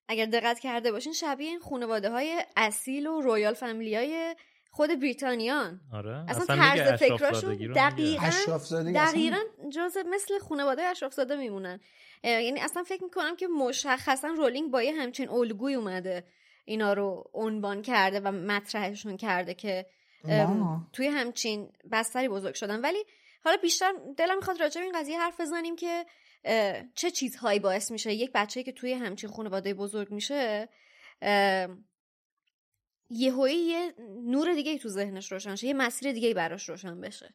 اگر دقت کرده باشین شبیه این خانواده های اصیل و royal فامیلی های خود بریتانیان. آره. اصلا, طرز فکراشون دقیقا دقیقا جز مثل خانواده اشرافزاده میمونن. یعنی اصلا فکر می‌کنم که مشخصا رولینگ با یه همچین الگوی اومده. اینا رو عنوان کرده و مطرحشون کرده که توی همچین بستری بزرگ شدن. ولی حالا بیشتر دلم می‌خواد راجع به این قضیه حرف بزنیم که چه چیزهایی باعث میشه یک بچه که توی همچین خانواده بزرگ میشه یه یه نور دیگه تو ذهنش روشن شه یه مسیر دیگه براش روشن بشه.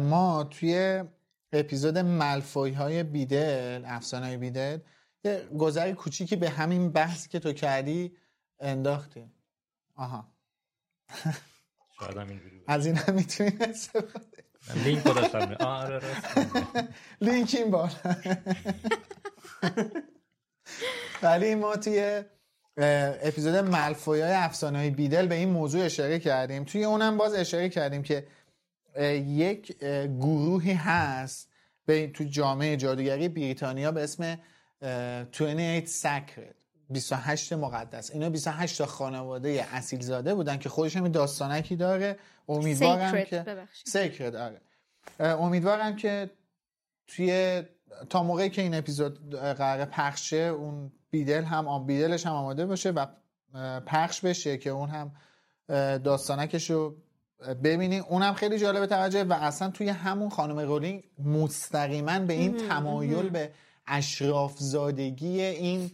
ما توی اپیزود ملفوی های بیدل افسانه های بیدل یه گذری کوچیکی به همین بحث که تو کردی انداختیم آها. شاید از این هم می‌تونیم استفاده لینک گذاشتم آره لینک این بار ولی ما توی اپیزود ملفوی های افسانه های بیدل به این موضوع اشاره کردیم. توی اونم باز اشاره کردیم که یک گروهی هست به تو جامعه جادوگری بریتانیا به اسم 28 Sacred 28 مقدس. اینا 28 تا خانواده اصیل زاده بودن که خودش هم داستانکی داره. امیدوارم که سیکرد آره. امیدوارم که توی تا موقعی که این اپیزود قرار پخشه اون بیدل هم آن بیدلش هم آماده باشه و پخش بشه که اون هم داستانکش رو ببینی اونم خیلی جالب توجه و اصلا توی همون خانم رولینگ مستقیما به این تمایل به اشراف زادگی این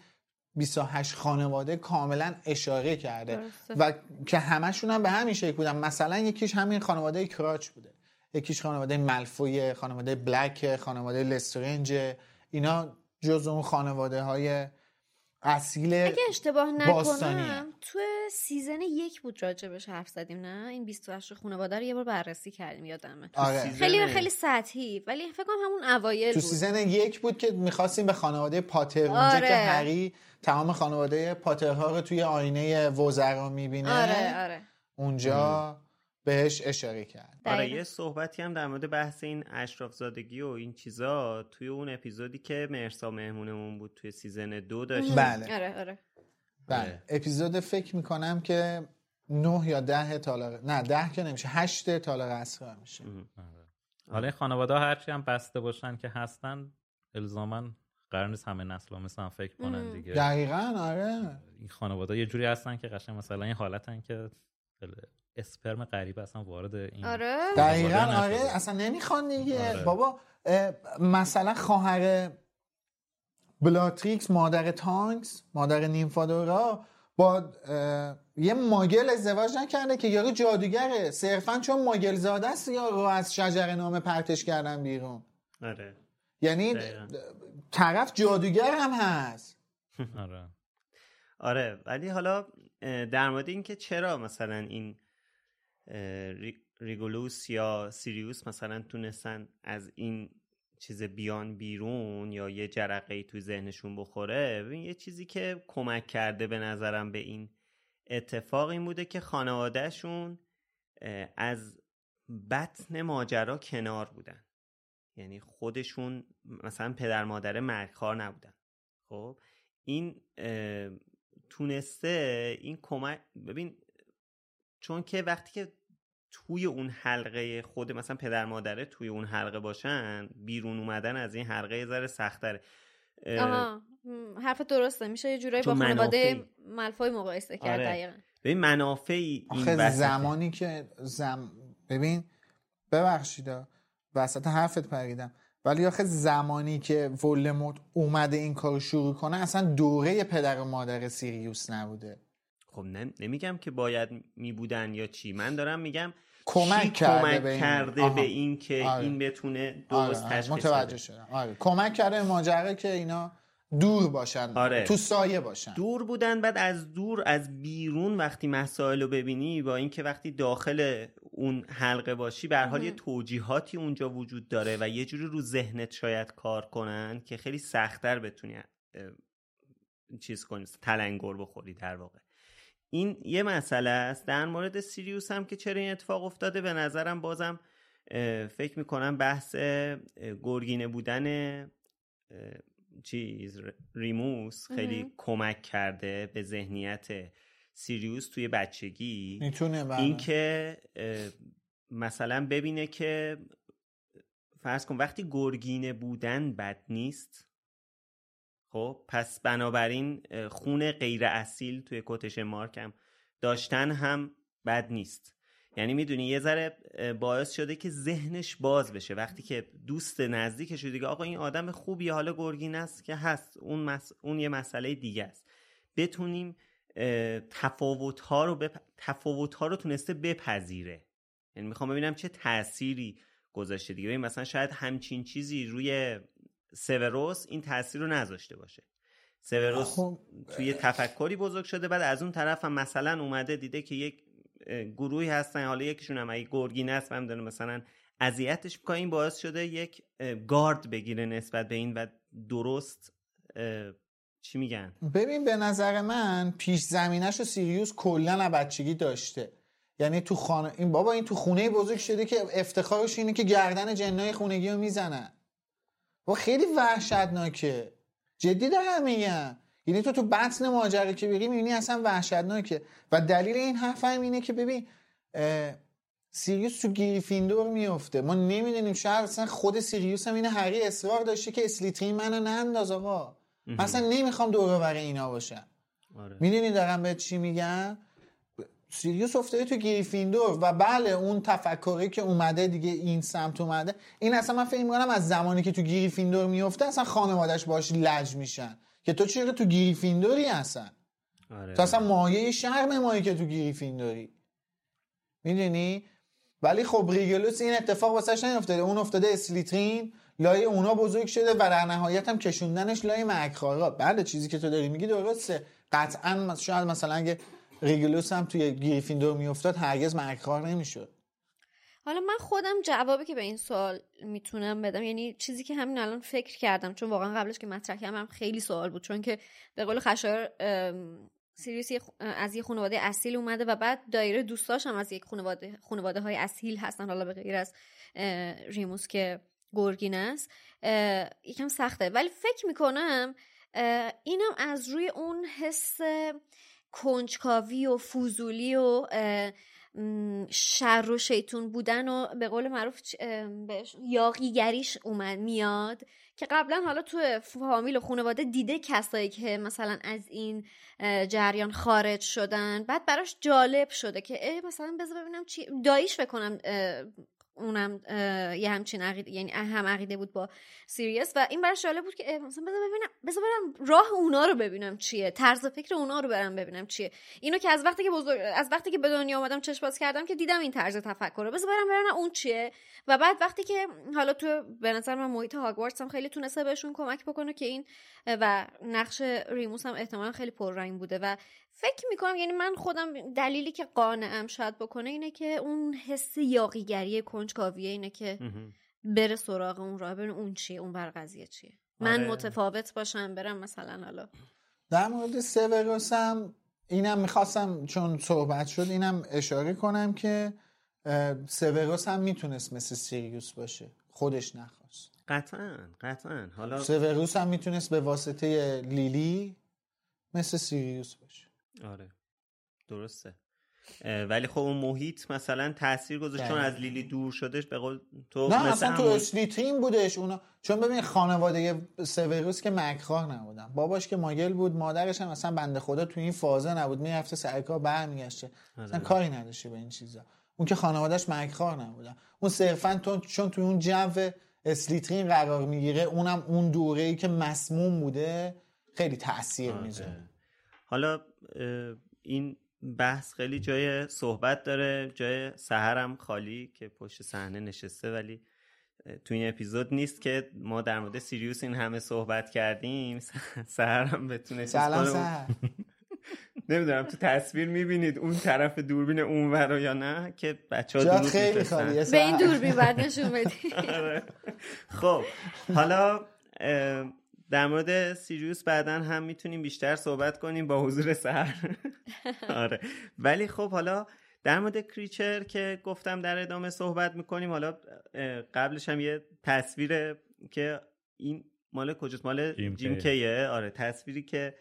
28 خانواده کاملا اشاره کرده و که همشون هم به همین شکل بودن. مثلا یکیش همین خانواده کراچ بوده. یکیش خانواده ملفوی خانواده بلک خانواده لسترنج. اینا جز اون خانواده های اصیل اگه اشتباه نکنم تو season یک بود راجبش حرف زدیم نه؟ این 28 خانواده رو یه بار بررسی کردیم یادمه. آره. خیلی خیلی سطحی ولی فکر کنم همون اوایل تو season یک بود که می‌خواستیم به خانواده پاتر اونجا آره. که هری تمام خانواده پاترها رو توی آینه وزرا می‌بینه آره آره. اونجا بهش اشاره کرد. آره یه صحبتی هم در مورد بحث این اشراف زادگی و این چیزا توی اون اپیزودی که مرسا مهمونمون بود توی سیزن دو داشت بله. آره آره. بله. اپیزود فکر می‌کنم که نه یا ده تالار نه ده که نمیشه هشت تالار اسرار میشه. آره. حالا خانواده هرچی هم بسته باشن که هستن الزاما قرار نیست همه نسل ها مثلا فکر کنن دیگه. دقیقا آره. این خانواده یه جوری هستن که قشنگ مثلا این حالتن که اسپرم غریبه اصلا وارد این آره. دقیقا آره اصلا نمی‌خوان دیگه. آره. بابا مثلا خواهر بلاتریکس مادر تانکس مادر نیمفادورا با یه ماگل ازدواج نکرده که یارو جادوگره. صرفا چون ماگل زاده است یا رو از شجر نامه پرتش کردن بیرون. آره. یعنی طرف جادوگر هم هست. آره. آره ولی حالا در مورد اینکه چرا مثلا این ریگولوس یا سیریوس مثلا تونستن از این چیز بیان بیرون یا یه جرقه ای توی ذهنشون بخوره ببین یه چیزی که کمک کرده به نظرم به این اتفاق این بوده که خانوادهشون از بطن ماجرا کنار بودن. یعنی خودشون مثلا پدر مادر مرگخوار نبودن. خب؟ این تونسته این کمک ببین چون که وقتی که توی اون حلقه خود مثلا پدر مادره توی اون حلقه باشن بیرون اومدن از این حلقه یه ذره سختره آها. حرف درسته. میشه یه جورایی با خانواده ملفای مقایسه کرد آره. دقیقا. ببین منافعی این زمانی که زم... ببین ببخشید وسط حرفت پریدم. ولی آخه زمانی که ولموت اومده این کار شروع کنه اصلا دوره پدر و مادر سیریوس نبوده. خب نمیگم که باید میبودن یا چی من دارم میگم کمک کرده, کمک به, کرده به این که آره. این بتونه درست آره. تشخیص متوجه شدم آره. کمک کرده ماجرا که اینا دور باشن آره. تو سایه باشن دور بودن بعد از دور از بیرون وقتی مسائل رو ببینی با اینکه وقتی داخل اون حلقه باشی به حال یه توجیهاتی اونجا وجود داره و یه جوری رو ذهنت شاید کار کنن که خیلی سختتر بتونی چیز کنی تلنگر بخوری در واقع این یه مسئله است. در مورد سیریوس هم که چرا این اتفاق افتاده به نظرم بازم فکر می‌کنم بحث گرگینه بودن چیز ریموس خیلی کمک کرده به ذهنیت سیریوس توی بچگی. بله. اینکه مثلا ببینه که فرض کن وقتی گرگینه بودن بد نیست خب پس بنابراین خون غیر اصیل توی کتش مارکم داشتن هم بد نیست. یعنی می‌دونی یه ذره باعث شده که ذهنش باز بشه. وقتی که دوست نزدیکش دیگه آقا این آدم خوبیه حالا گرگین است که هست. اون, اون یه مسئله دیگه است. بتونیم تفاوت ها رو بپ... تفاوت ها رو تونسته بپذیره. یعنی می‌خوام ببینم چه تأثیری گذاشته دیگه. مثلا شاید همچین چیزی روی سوروس این تاثیر رو نذاشته باشه. سوروس خب، توی تفکری بزرگ شده بعد از اون طرف هم مثلا اومده دیده که یک گروهی هستن حالا یکیشون هم اگه گرگین است و مثلا اذیتش می‌کنه این باعث شده یک گارد بگیره نسبت به این و درست چی میگن؟ ببین به نظر من پیش زمینش رو سیریوس کلا بچگی داشته. یعنی تو خانه این بابا این تو خونه بزرگ شده که افتخارش اینه که گردن جنای خونگی رو می‌زنن. و خیلی وحشتناکه. جدی دارم میگم. یعنی تو تو بطن ماجرا که بری می‌بینی اصلا وحشتناکه. و دلیل این حرف هم اینه که ببین سیریوس تو گریفیندور میفته ما نمی‌دونیم شاید اصلا خود سیریوس هم اینه هری اصرار داشته که اسلیترین منو ننداز آقا. مثلا نمی‌خوام دور اینا باشم. آره. می‌دونی دارم به چی میگم؟ سیریوس افتاده تو گریفیندور و بله اون تفکری که اومده دیگه این سمت اومده این اصلا من فکر می‌کنم از زمانی که تو گریفیندور میفته اصلا خانوادش باش لج میشن که تو چرا تو گریفیندوری اصلا؟ آره. تو اصلا مایه شرم مایی که تو گریفیندوری می‌دونی؟ ولی خب ریگلوس این اتفاق واسش نیفتاده. اون افتاده اسلیترین لای اونا بزرگ شده و در نهایت هم کشوندنش لای مرگخوارا. بله چیزی که تو داری میگی درسته. قطعا شاید مثلا اگه ریگلوس هم توی گریفیندور میافتاد هرگز مرگخوار نمی‌شد. حالا من خودم جوابی که به این سوال می‌تونم بدم یعنی چیزی که همین الان فکر کردم چون واقعا قبلش که مطرح کردم هم خیلی سوال بود چون که به قول خشایار سیریوس از یه خانواده اصیل اومده و بعد دایره دوستاش هم از یک خانواده خانواده های اصیل هستن حالا به غیر از ریموس که گرگین است. یکم سخته. ولی فکر می‌کنم اینم از روی اون حس کنجکاوی و فوزولی و شر و شیطون بودن و به قول معروف یاقیگریش اومد میاد. که قبلا حالا تو فامیل و خانواده دیده کسایی که مثلا از این جریان خارج شدن. بعد براش جالب شده که مثلا بذار ببینم چی داییش بکنم اونم یه همچین عقیده یعنی هم عقیده بود با سیریس و این براش جالب بود که مثلا بذار ببینم بذار برم راه اونا رو ببینم چیه طرز فکر اونا رو برم ببینم چیه. اینو که از وقتی که بزرگ از وقتی که به دنیا اومدم چشم باز کردم که دیدم این طرز تفکر رو. بذار برم ببینم اون چیه. و بعد وقتی که حالا تو به نظر من محیط هاگوارتس هم خیلی تونسته بهشون کمک بکنه که این و نقش ریموس هم احتمالا خیلی پررنگ بوده و فکر می‌کنم یعنی من خودم دلیلی که قانعم شاید بکنه اینه که اون حس یاقیگری کنجکاویه اینه که بره سراغ اون راه بره اون چیه اون بر قضیه چیه. من آره. متفاوت باشم برم مثلا حالا. در مورد سیوروس هم اینم می‌خواستم چون صحبت شد اینم اشاره کنم که سیوروس هم می‌تونست مثل سیریوس باشه. خودش نخواست. قطعا قطعا. حالا سیوروس هم می‌تونست به واسطه لیلی مثل سیریوس باشه. آره. درسته. ولی خب اون محیط مثلا تاثیر گذاشت چون از لیلی دور شدش به قول تو نه اصلا تو اسلیترین بودش اونا. چون ببین خانواده سوروس که مرگخوار نبودن. باباش که ماگل بود مادرش هم مثلا بنده خدا تو این فازه نبود. می‌رفته سر کار برمیگشته. مثلا آره. کاری نداشته به این چیزا. اون که خانوادهش مکخار نبودن. اون صرفا چون تو اون جو اسلیترین قرار می‌گیره اونم اون دوره ای که مسموم بوده خیلی تاثیر آره. می‌ذاره. حالا این بحث خیلی جای صحبت داره جای سهرم خالی که پشت صحنه نشسته ولی تو این اپیزود نیست که ما در مورد سیریوس این همه صحبت کردیم. سهرم بتونه سلام سهر نمی‌دونم تو تصویر می‌بینید اون طرف دوربین اون ور یا نه؟ که بچه ها خیلی به این دوربین بعد نشون بدی. آره. خب حالا در مورد سیریوس بعدا هم می‌تونیم بیشتر صحبت کنیم با حضور سهر. آره. ولی خب حالا در مورد کریچر که گفتم در ادامه صحبت می‌کنیم حالا قبلش هم یه تصویر که این مال کجاست؟ مال جیم, کیه؟ آره تصویری که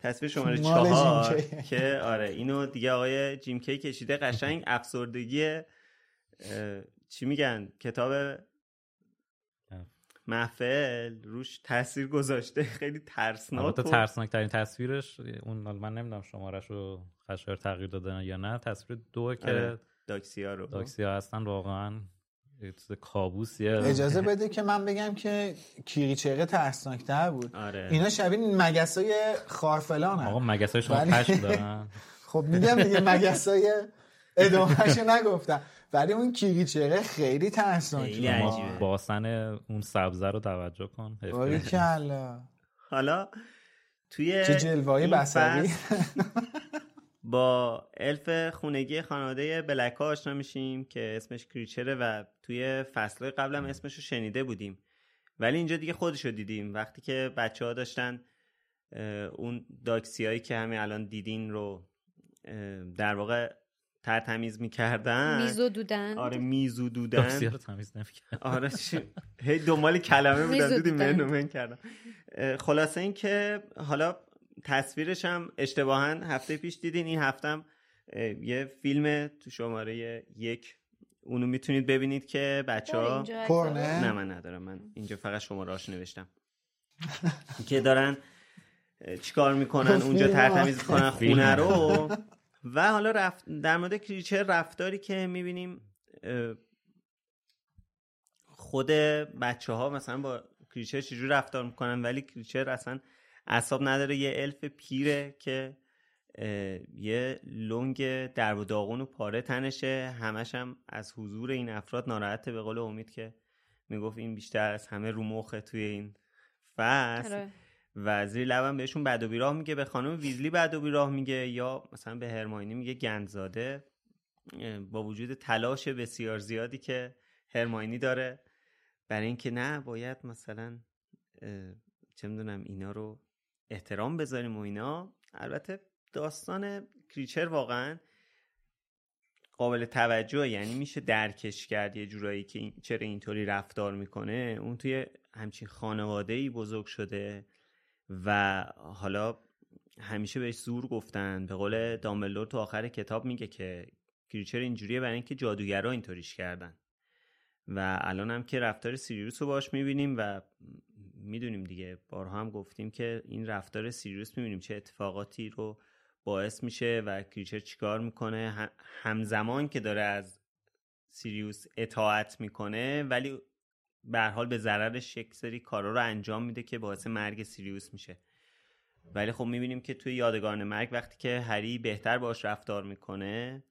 تصویر شماره چهار که آره اینو دیگه آقای جیم کی کشیده قشنگ افسردگی چی میگن؟ کتاب محفل روش تاثیر گذاشته. خیلی ترسناک تا ترسناک ترین تصویرش اون من نمی‌دونم شمارش رو خشار تغییر دادن یا نه. تصویر دو که آره. داکسیا رو. داکسیا هستن واقعا. کابوسیه. اجازه بده که من بگم که کیریچره ترسناکتر بود. آره. اینا شبیه مگسای خارفلان آقا مگسای شما پشم دارن. خب میگم دیگه مگسای ادامهشو نگفتم. ولی اون کیریچره خیلی ترسناکه. باسن اون سبزه رو توجه کن. کلا. حالا توی چه جلوه‌ای بسری با الف خونگی خانواده بلک آشنا میشیم که اسمش کریچره و توی فصل قبلم اسمش رو شنیده بودیم. ولی اینجا دیگه خودش رو دیدیم. وقتی که بچه ها داشتن اون داکسی هایی که همین الان دیدین رو در واقع ترتمیز می‌کردن. میزو دودن. آره میزو دودن. رو تمیز آره هی دنبال کلمه بودن دودی منو من کردم. خلاصه این که حالا تصویرش هم اشتباها هفته پیش دیدین. این هفتم یه فیلم تو شماره یک. اونو می‌تونید ببینید که بچه ها نه من ندارم. من اینجا فقط شماره نوشتم. که دارن چیکار می‌کنن؟ اونجا ترتمیز کنن خونه رو. و حالا رفت در مورد کریچر رفتاری که می‌بینیم خود بچه ها مثلا با کریچر چجور رفتار می‌کنن؟ ولی کریچر اصلا اصاب نداره یه الف پیره که یه لنگ در و داغون و پاره تنشه. همش هم از حضور این افراد ناراحته به قول امید که می‌گفت این بیشتر از همه رو مخه توی این فصل. آره. و زیر لبم بهشون بد و بیراه میگه به خانم ویزلی بد و بیراه میگه یا مثلا به هرماینی میگه گندزاده. با وجود تلاش بسیار زیادی که هرماینی داره. برای اینکه نه باید مثلا چه می‌دونم اینا رو احترام بذاریم و اینا. البته داستان کریچر واقعا قابل توجه یعنی میشه درکش کرد یه جورایی که چرا اینطوری رفتار می‌کنه. اون توی همچین خانواده ای بزرگ شده. و حالا همیشه بهش زور گفتن. به قول دامبلدور تو آخر کتاب میگه که کریچر اینجوریه برای اینکه جادوگرا اینطوریش کردن. و الان هم که رفتار سیریوس رو باش می‌بینیم و می‌دونیم دیگه بارها هم گفتیم که این رفتار سیریوس می‌بینیم چه اتفاقاتی رو باعث میشه و کریچر چیکار می‌کنه. همزمان که داره از سیریوس اطاعت می‌کنه ولی به حال به ضررش یک سری کارا رو انجام میده که باعث مرگ سیریوس میشه. ولی خب می‌بینیم که توی یادگان مرگ وقتی که هری بهتر باش رفتار می‌کنه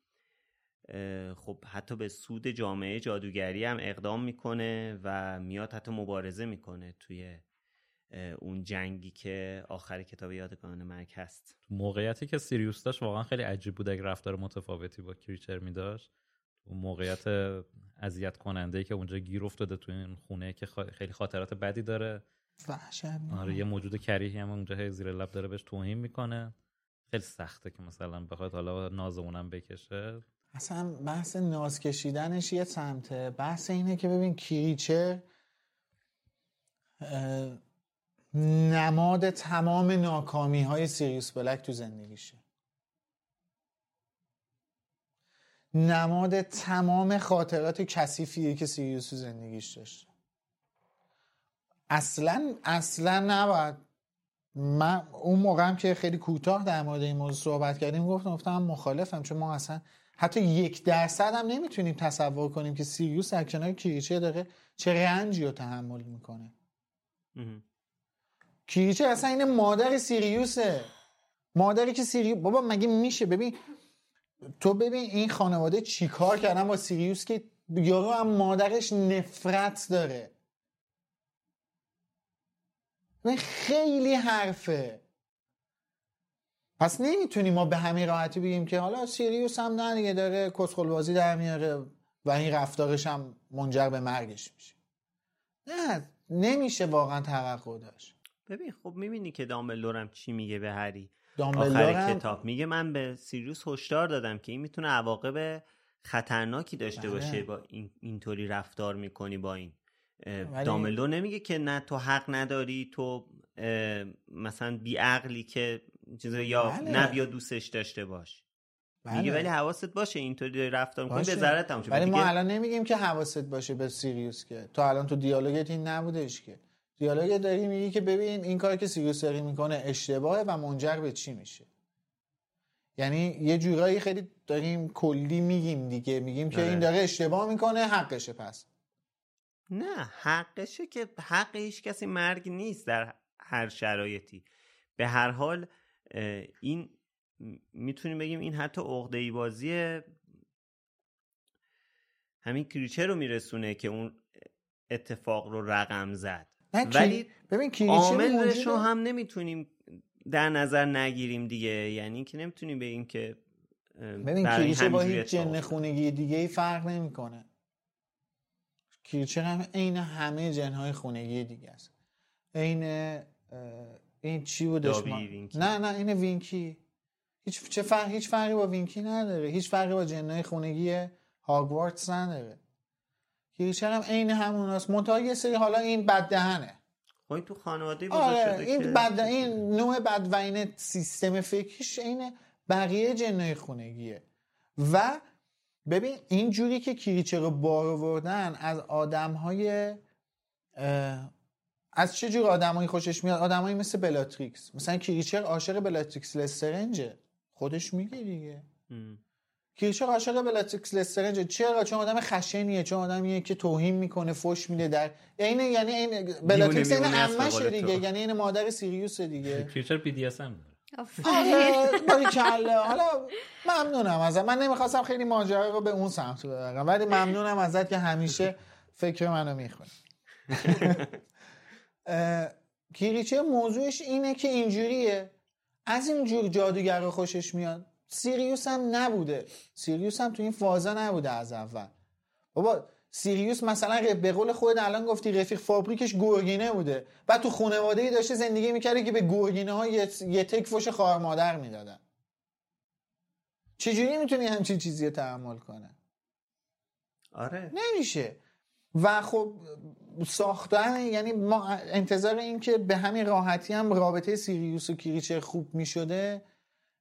خب حتی به سود جامعه جادوگری هم اقدام می‌کنه و میاد حتی مبارزه می‌کنه توی اون جنگی که آخر کتاب یادگان مرگ هست. موقعیتی که سیریوس داشت واقعا خیلی عجیب بود اگه رفتار متفاوتی با کریچر می داشت اون موقعیت اذیت کننده ای که اونجا گیر افتاده تو این خونه که خیلی خاطرات بدی داره. آره یه موجود کریهی هم اونجا زیر لب داره بهش توهین می‌کنه. خیلی سخته که مثلا بخواد حالا نازمونم بکشه. اصلا بحث ناز کشیدنش یه سمته بحث اینه که ببین کریچر نماد تمام ناکامی های سیریوس بلک تو زندگیشه. نماد تمام خاطرات کثیفیه که سیریوس تو زندگیش داشته اصلا اصلا نباید. من اون موقع هم که خیلی کوتاه در مورد این موضوع صحبت کردیم گفتم گفتم مخالفم چون ما اصلا حتی یک درصد هم نمی‌تونیم تصور کنیم که سیریوس در کنار کریچه داره چه رنجی رو تحمل می‌کنه. کریچه اصلا این مادر سیریوسه. مادری که سیریوس بابا مگه میشه؟ ببین تو ببین این خانواده چیکار کردن با سیریوس که یارو هم مادرش نفرت داره. خیلی حرفه. پس نمی‌تونیم ما به همین راحتی بگیم که حالا سیریوس هم نه دیگه داره کسخل بازی در میاره و این رفتارش هم منجر به مرگش میشه. نه نمیشه واقعا توقع داشت. ببین خب می‌بینی که دامبلدورم چی میگه به هری؟ آخر کتاب. میگه من به سیریوس هشدار دادم که این می‌تونه عواقب خطرناکی داشته بله. باشه با این اینطوری رفتار می‌کنی با این. داملدور نمیگه که نه تو حق نداری تو مثلا بیعقلی که چیز یا بله. نه بیا دوستش داشته باش. بله. میگه ولی حواست باشه اینطوری رفتار می‌کنی به ضررت هم ولی ما الان نمیگیم که حواست باشه به سیریوس که. تو الان تو دیالوگت این نبودش که. دیالوگ داری میگی که ببین این کار که سیریوس داری می‌کنه اشتباهه و منجر به چی میشه؟ یعنی یه جورایی خیلی داریم کلی میگیم دیگه. میگیم که این آره. داره اشتباه می‌کنه حقشه پس. نه حقشه که حق هیچ کسی مرگ نیست در هر شرایطی. به هر حال این می‌تونیم بگیم این حتی عقده بازی همین کریچر رو میرسونه که اون اتفاق رو رقم زد. ولی ببین عاملش رو هم نمی‌تونیم در نظر نگیریم دیگه. یعنی که نمی‌تونیم بگیم که ببین کریچه با هیچ جن خونگی دیگه ای فرق نمی‌کنه. کریچر هم عین همه جنهای خونگی دیگه است. عین این چی بود نه نه این وینکی. هیچ چه فرق هیچ فرقی با وینکی نداره. هیچ فرقی با جنهای خونگی هاگوارتس نداره. کریچر هم عین هموناست. منتها یه سری حالا این بد دهنه خب تو خانواده آره این بد این نوع بد و این سیستم فکریش عین بقیه جنهای خونگیه. و ببین این جوری که کریچر رو بار آوردن از آدم های از چه جور آدمایی خوشش میاد؟ آدمایی مثل بلاتریکس. مثلا کریچر عاشق بلاتریکس لسترنجه. خودش میگه دیگه. کریچر عاشق بلاتریکس لسترنجه چرا؟ چون آدم خشنیه چون آدمیه که توهین می‌کنه فوش میده در یعنی یعنی این بلاتریکس این عمشه دیگه یعنی این مادر سیریوس دیگه. کریچر BDSM آره کله. حالا ممنونم ازت. من نمی‌خواستم خیلی ماجرا رو به اون سمت ببرم ولی ممنونم ازت که همیشه فکر منو می‌خونی. کریچه موضوعش اینه که اینجوریه. از این جور جادوگر خوشش میاد سیریوس هم نبوده. سیریوس هم تو این فازا نبوده از اول. بابا سیریوس مثلا به قول خود الان گفتی رفیق فابریکش گورگینه بوده. بعد تو خانواده ای داشته زندگی می‌کرده که به گورگینه ها یه, یه تک فوش خواهر مادر می‌دادن. چجوری می‌تونی همچین چیزی رو تحمل کنه؟ آره. نمیشه. و خب ساختن یعنی ما انتظار این که به همین راحتی هم رابطه سیریوس و کریچر خوب می‌شده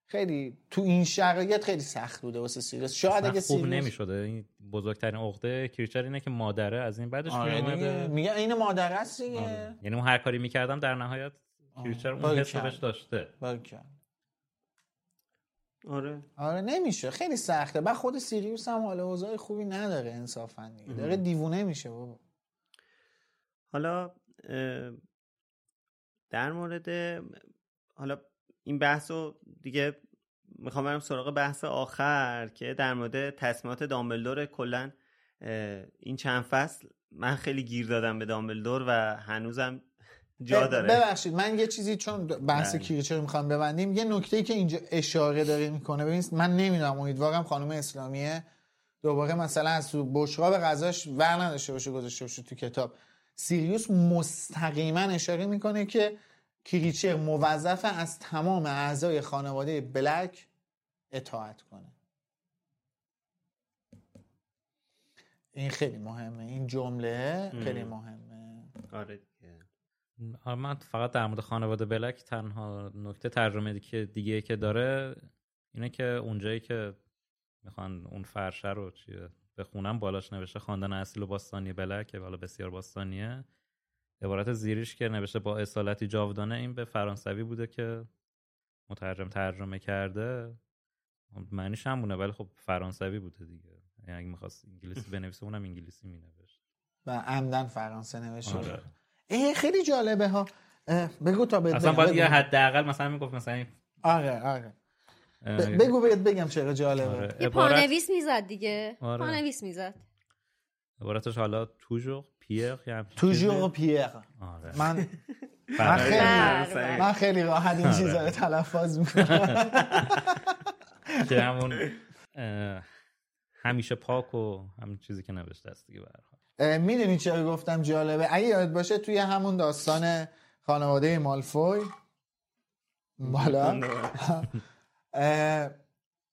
خیلی تو این شرایط خیلی سخت بوده واسه سیریوس شاید اگه خوب سیریوس... نمی‌شده. این بزرگترین عقده کریچر اینه که مادره از این بعدش آره میومده میگه این مادر است دیگه. آره. یعنی اون هر کاری می‌کردم در نهایت کریچر اون حسابش داشته. آره. آره نمیشه. خیلی سخته. بعد خود سیریوس هم حال اوضاع خوبی نداره انصافا داره دیوونه میشه بابا. حالا در مورد حالا این بحث رو دیگه می‌خوام برم سراغ بحث آخر که در مورد تصمیمات دامبلدور کلا این چند فصل من خیلی گیر دادم به دامبلدور و هنوزم جا داره. ببخشید من یه چیزی چون بحث بله. کریچر می‌خوام ببندیم یه نکته ای که اینجا اشاره داره می‌کنه. ببینید من نمی‌دونم امیدوارم خانم اسلامیه دوباره مثلا از تو بشقاب غذاش ور نداشته باشه گذاشته باشه تو کتاب. سیریوس مستقیما اشاره می‌کنه که کریچر موظف از تمام اعضای خانواده بلک اطاعت کنه. این خیلی مهمه. این جمله خیلی مهمه. آره آره من فقط در مورد خانواده بلک تنها نکته ترجمه که دیگه که داره اینه که اونجایی که می‌خوان اون فرشه رو چیه بخونم بالاش نوشته خواندن اصیل و باستانی بلک که بالا بسیار باستانیه. عبارت زیریش که نوشته با اصالتی جاودانه این به فرانسوی بوده که مترجم ترجمه کرده. معنیش هم بونه ولی خب فرانسوی بوده دیگه. یعنی اگه می‌خواست انگلیسی بنویسه اونم انگلیسی مینوشت. و عمدن فرانسه نوشته آره. خیلی جالبه ها. بگو تا اصلا باید یه حداقل مثلا می‌گفت مثلا آره آره. بگو بگید بگم چرا جالبه. آره. یه پانویس می‌زد دیگه. آره. پانویس می‌زد. عبارتش حالا توجو پیر توجور پیر آره. من من خیلی من خیلی راحت این چیزا رو تلفظ می‌کنم. که همون همیشه پاک و همین چیزی که نوشته است دیگه می‌دونی چرا گفتم جالبه؟ اگه یاد باشه توی همون داستان خانواده مالفوی. بالا.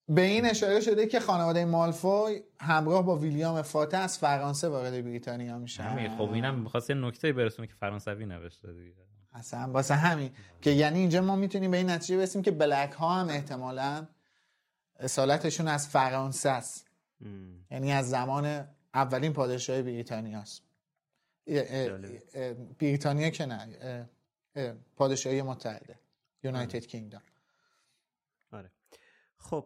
به این اشاره شده که خانواده مالفوی همراه با ویلیام فاتح از فرانسه وارد بریتانیا میشن. همین خب اینم می‌خواست یه نکته برسونه که فرانسوی نوشته دیگه. اصلا واسه همین که یعنی اینجا ما می‌تونیم به این نتیجه برسیم که بلک ها هم احتمالا اصالتشون از فرانسه است. یعنی از زمان اولین پادشاهی بریتانیا است. بریتانیا که نه پادشاهی متحده یونایتد کینگدام آره. خب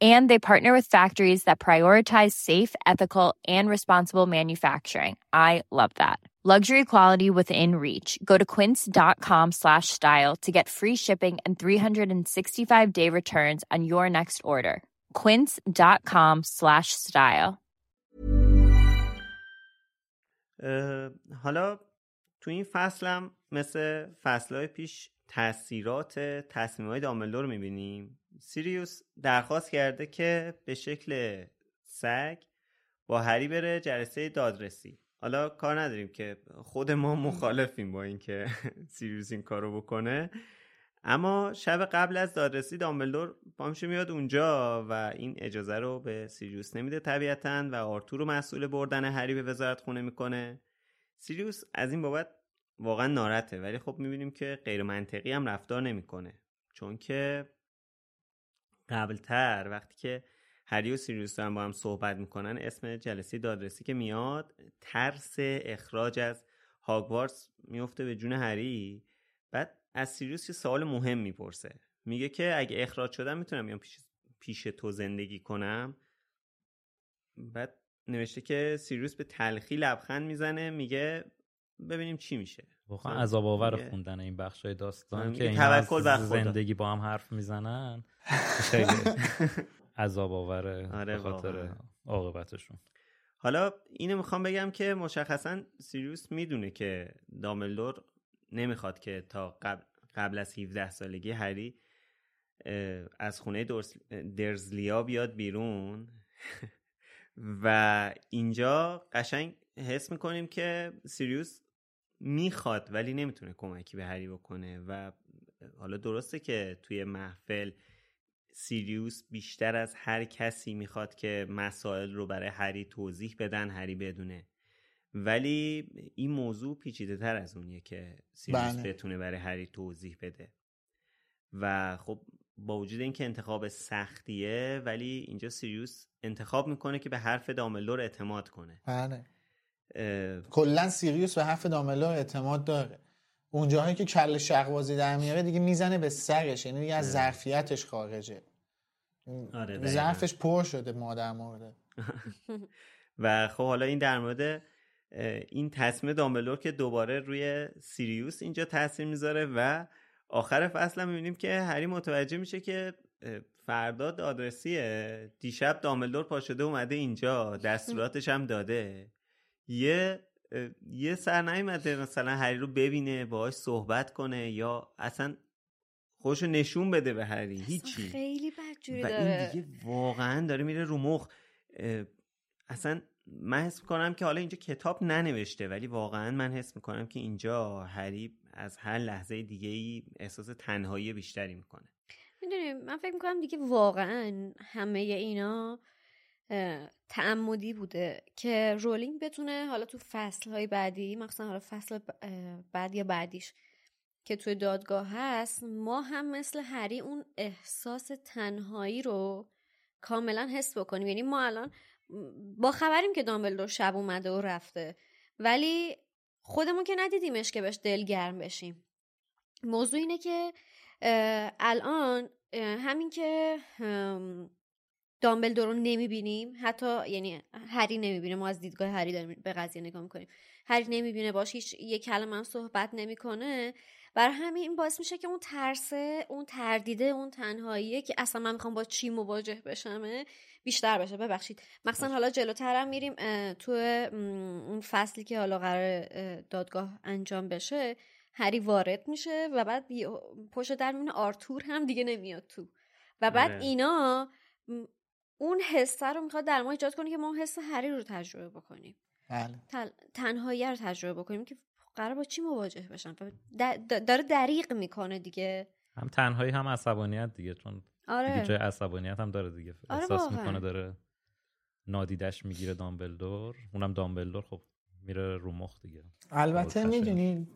and they partner with factories that prioritize safe ethical and responsible manufacturing i love that luxury quality within reach go to quince.com slash style to get free shipping and 365 day returns on your next order quince.com slash style حالا تو این فصلم مثل فصلهای پیش تاثیرات تصمیمهای دامبلدور رو میبینیم سیریوس درخواست کرده که به شکل سگ با هری بره جلسه دادرسی. حالا کار نداریم که خود ما مخالفیم با اینکه سیریوس این کارو بکنه. اما شب قبل از دادرسی دامبلدور پامشه میاد اونجا و این اجازه رو به سیریوس نمیده طبیعتا و آرتور رو مسئول بردن هری به وزارت خونه می‌کنه. سیریوس از این بابت واقعا ناراحته ولی خب می‌بینیم که غیر منطقی هم رفتار نمی‌کنه. چون که قبلتر وقتی که هری و سیریوس دارن با هم صحبت می‌کنن اسم جلسه دادرسی که میاد ترس اخراج از هاگوارتس میفته به جون هری. بعد از سیریوس یه سوال مهم می‌پرسه. میگه که اگه اخراج شدم می‌تونم بیام پیش, پیش تو زندگی کنم؟ بعد نوشته که سیریوس به تلخی لبخند می‌زنه میگه ببینیم چی میشه. واقعا عذاب آور خوندن این بخش های داستان که این زندگی با هم حرف می‌زنن. خیلی عذاب آوره آره خاطر عاقبتشون. حالا اینو می‌خوام بگم که مشخصا سیریوس می‌دونه که داملدور نمی‌خواد که تا قبل, قبل از 17 سالگی هری از خونه درزلیا بیاد بیرون. و اینجا قشنگ حس می‌کنیم که سیریوس می‌خواد ولی نمی‌تونه کمکی به هری بکنه و حالا درسته که توی محفل سیریوس بیشتر از هر کسی می‌خواد که مسائل رو برای هری توضیح بدن هری بدونه. ولی این موضوع پیچیده تر از اونیه که سیریوس بله. بتونه برای هری توضیح بده. و خب با وجود اینکه انتخاب سختیه ولی اینجا سیریوس انتخاب می‌کنه که به حرف داملور اعتماد کنه. بله. کلا سیریوس به حرف داملور اعتماد داره. اونجاهایی که کل شقبازی در میاره دیگه می‌زنه به سرش یعنی دیگه از ظرفیتش خارجه. آره ظرفش پر شده مادر مورده و خب حالا این در مورد این تصمیم دامبلور که دوباره روی سیریوس اینجا تاثیر می‌ذاره و آخر فصل هم می‌بینیم که هری متوجه میشه که فردا دادرسیه. دیشب دامبلدور پا شده اومده اینجا دستوراتش هم داده. یه یه سر نیومده مثلا هری رو ببینه باهاش صحبت کنه یا اصلا خوشو نشون بده به هری هیچی. خیلی بدجوری داره این دیگه واقعا داره میره رو مخ. اصلا من حس می‌کنم که حالا اینجا کتاب ننوشته ولی واقعا من حس می‌کنم که اینجا هری از هر لحظه دیگه ای احساس تنهایی بیشتری می‌کنه. می‌دونیم من فکر می‌کنم دیگه واقعا همه اینا تعمدی بوده که رولینگ بتونه حالا تو فصل های بعدی مخصوصا حالا فصل بعد یا بعدیش که توی دادگاه هست ما هم مثل هری اون احساس تنهایی رو کاملا حس بکنیم. یعنی ما الان با خبریم که دامبلدور شب اومده و رفته ولی خودمون که ندیدیمش که بهش دلگرم بشیم. موضوع اینه که الان همین که دامبلدور رو نمی‌بینیم. حتی یعنی هری نمی‌بینه. ما از دیدگاه هری داریم به قضیه نگاه می‌کنیم. هری نمی‌بینه. باش هیچ یه کلمه هم صحبت نمی‌کنه. بر همین این باعث میشه که اون ترسه اون تردیده اون تنهاییه که اصلا من می‌خوام با چی مواجه بشمه بیشتر بشه. ببخشید. مثلا حالا جلوترم میریم تو اون فصلی که حالا قرار دادگاه انجام بشه. هری وارد میشه و بعد پشت در میونه آرتور هم دیگه نمیاد تو. و بعد آره. اینا اون حسه رو می‌خواد در ما ایجاد کنه که ما حس هری رو تجربه بکنیم. بله. تنهایی رو تجربه بکنیم که قرار با چی مواجه بشن؟ داره دریغ می‌کنه دیگه. هم تنهایی هم عصبانیت دیگه چون آره. دیگه جای عصبانیت هم داره دیگه. آره احساس می‌کنه داره نادیدش می‌گیره دامبلدور. اونم دامبلدور خب میره رو مخ دیگه. البته می‌دونی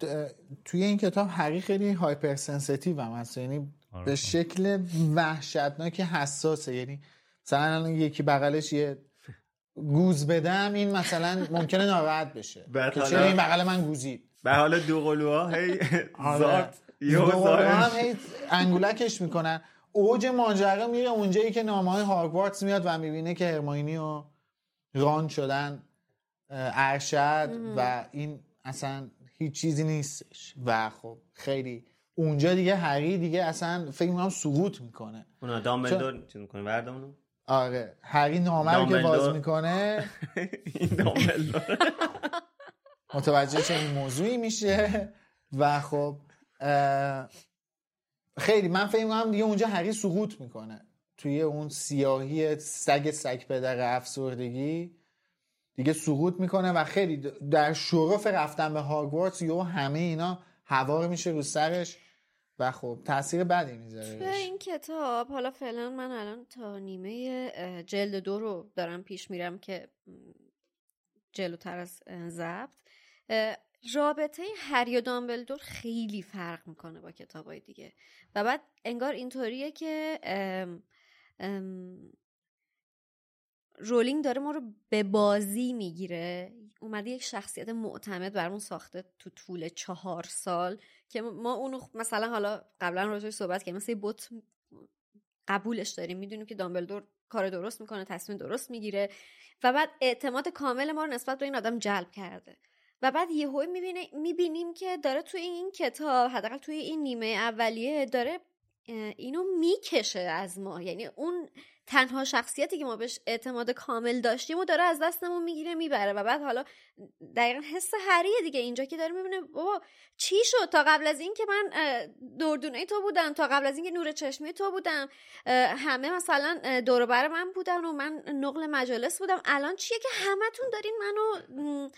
توی این کتاب هری خیلی hyper sensitive هم هست. یعنی آره. به شکل وحشتناک حساسه. یعنی مثلا یکی بغلش یه گوز بدم این مثلا ممکنه ناراحت بشه. که چرا این بغل من گوزید به حال دو قلوها هی آره. زارت هم هی انگولکش می‌کنن. اوج ماجرا میره اونجایی که نامه های هاگوارتس میاد و می‌بینه که هرماینی و ران شدن ارشد و این اصلا هیچ چیزی نیستش. و خب خیلی اونجا دیگه هری دیگه اصلا فکر می‌کنم سقوط می‌کنه. اونا دامبلدور چی می‌کنه آره. هری نامه رو که باز می‌کنه. این متوجه چنین موضوعی میشه. و خب خیلی من فکر می‌کنم دیگه اونجا هری سقوط می‌کنه. توی اون سیاهی سگ سگ پدر افسردگی دیگه سقوط می‌کنه و خیلی در شرف رفتن به هاگوارتس یو همه اینا هوار میشه رو سرش. و خب تاثیر بدی می‌ذاره به این کتاب حالا فعلا من الان تا نیمه جلد دو رو دارم پیش میرم که جلوتر از ضبط. رابطه هری و دامبلدور خیلی فرق می‌کنه با کتابای دیگه. و بعد انگار اینطوریه که رولینگ داره ما رو به بازی می‌گیره. اومده یک شخصیت معتمد برمون ساخته تو طول چهار سال که ما اونو مثلا حالا قبلا راجعش صحبت کردیم. مثل بوت قبولش داریم. می‌دونیم که دامبلدور کار درست می‌کنه تصمیم درست می‌گیره. و بعد اعتماد کامل ما رو نسبت به این آدم جلب کرده. و بعد یهو می‌بینه می‌بینیم که داره توی این کتاب حداقل توی این نیمه اولیه داره اینو می‌کشه از ما. یعنی اون تنها شخصیتی که ما بهش اعتماد کامل داشتیم و داره از دستمون می‌گیره می‌بره و بعد حالا دقیقا حس هریه دیگه اینجا که داره می‌بینه بابا چی شد؟ تا قبل از این که من دردونه تو بودم تا قبل از این که نور چشمی تو بودم همه مثلا دور بر من بودن و من نقل مجالس بودم. الان چیه که همتون دارین منو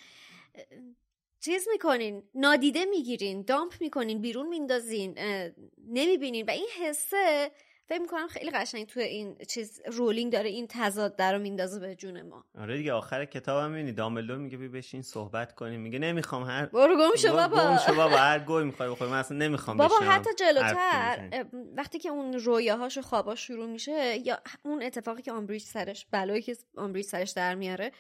چیز می‌کنین نادیده می‌گیرین دامپ می‌کنین بیرون میندازین نمی‌بینین و این حسه فکر می‌کنم خیلی قشنگ تو این چیز رولینگ داره این تضاد در رو میندازه به جون ما. آره دیگه آخر کتاب هم می‌بینی. دامبلدور میگه بی بشین صحبت کنیم. میگه نمی‌خوام هر برو گم شو بابا. گم شو بابا. هر گهی می‌خوای بخوری من اصلا نمی‌خوام بابا حتی جلوتر وقتی که اون رویاهاش و خواباش شروع میشه یا اون اتفاقی که آمبریج سرش بلایی که آمبریج سرش در میاره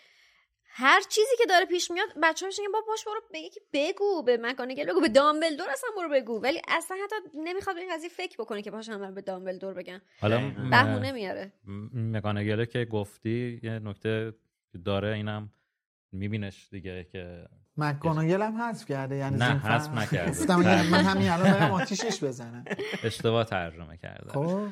هر چیزی که داره پیش میاد بچه ها میگن با باش برو به یکی بگو به مکانگل بگو به دامبلدور اصلا برو بگو. ولی اصلا حتی نمی‌خواد به این قضیه فکر بکنه که باشه هم به دامبلدور بگن. حالا بهونه میاره. مکانگله که گفتی یه نکته داره اینم میبینش دیگه که مکانگل هم حذف کرده یعنی نه حذف نکرده. من همین الان برم آتیشش بزنم اشتباه ترجمه کرده. خب.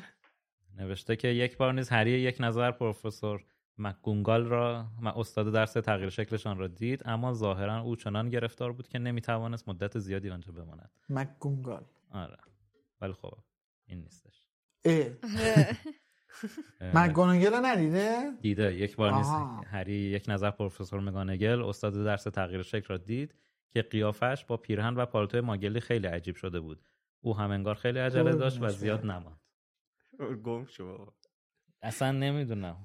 نوشته که یک بار نیز هری یک نظر پروفسور مکگونگال را استاد درس تغییر شکلشان را دید اما ظاهرا او چنان گرفتار بود که نمی‌توانست مدت زیادی آنجا بماند. مکگونگال آره. ولی خب این نیستش. مکگونگل ندیده؟ دیده. یک بار نیست. هری یک نظر پروفسور مگانگل استاد درس تغییر شکل را دید که قیافش با پیرهن و پالتوی ماگلی خیلی عجیب شده بود. او هم انگار خیلی عجله داشت و زیاد نماند. گم شو اصلا نمی‌دونم.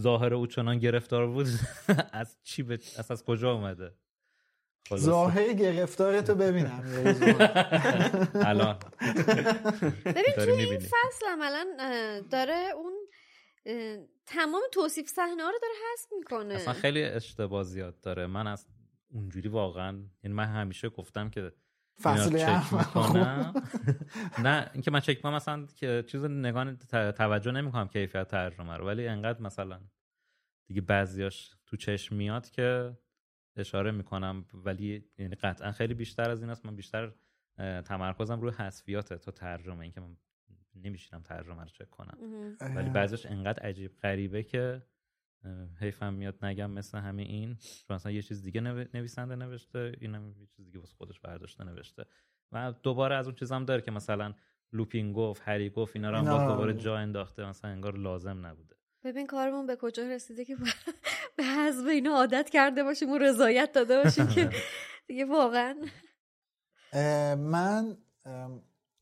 ظاهر او چنان گرفتار بود؟ از چی به از, از کجا اومده؟ ظاهر گرفتار تو ببینم. الان. ببین توی این فصل عملا داره اون تمام توصیف صحنه رو داره حذف می‌کنه. اصلا خیلی اشتباه زیاد داره. من از اونجوری واقعا یعنی من همیشه گفتم که فصل نه اینکه من چک مثلا که چیز نگاه توجه نمی‌کنم کیفیت ترجمه رو ولی انقدر مثلا دیگه بعضیاش تو چشم میاد که اشاره می‌کنم ولی یعنی قطعا خیلی بیشتر از این است. من بیشتر تمرکزم روی حذفیاته تا ترجمه اینکه من نمیشینم ترجمه رو چک کنم. ولی بعضیش انقدر عجیب غریبه که حیفم میاد نگم مثل همه این. چون مثلا یه چیز دیگه نویسنده نوشته اینم یه چیز دیگه واسه خودش برداشته نوشته. و دوباره از اون چیزام داره که مثلا لوپین گفت هری گفت اینا رو هم دوباره جا انداخته. مثلا انگار لازم نبوده. ببین کارمون به کجا رسیده که به حذف اینا عادت کرده باشیم و رضایت داده باشیم که دیگه واقعا. من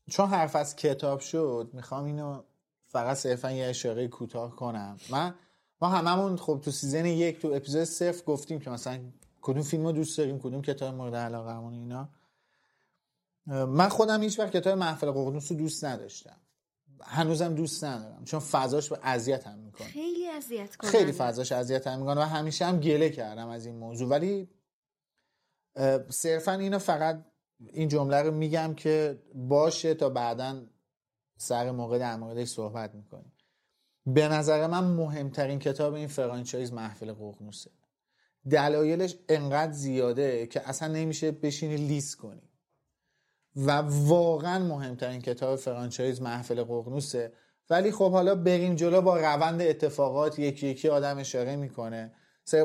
چون حرف از کتاب شد می‌خوام اینو فقط صرفا یه اشاره کوتاه کنم. من ما هممون خب تو سیزن یک تو اپیزود صفر گفتیم که مثلا کدوم فیلم رو دوست داریم کدوم کتاب مورد علاقه همون اینا. من خودم هیچ وقت کتاب محفل ققنوس رو دوست نداشتم. هنوزم دوست ندارم چون فضاش به اذیت هم می‌کنه. خیلی اذیت کنه خیلی فضاش اذیت هم می‌کنه و همیشه هم گله کردم از این موضوع. ولی صرفا اینو فقط این جمله رو میگم که باشه تا بعدا سر موقع در موردش صحبت می‌کنیم. به نظر من مهمترین کتاب این فرانچایز محفل ققنوسه. دلایلش انقدر زیاده که اصلا نمیشه بشینی لیست کنی. و واقعا مهمترین کتاب فرانچایز محفل ققنوسه. ولی خب حالا بریم جلو با روند اتفاقات یکی یکی آدم اشاره می‌کنه.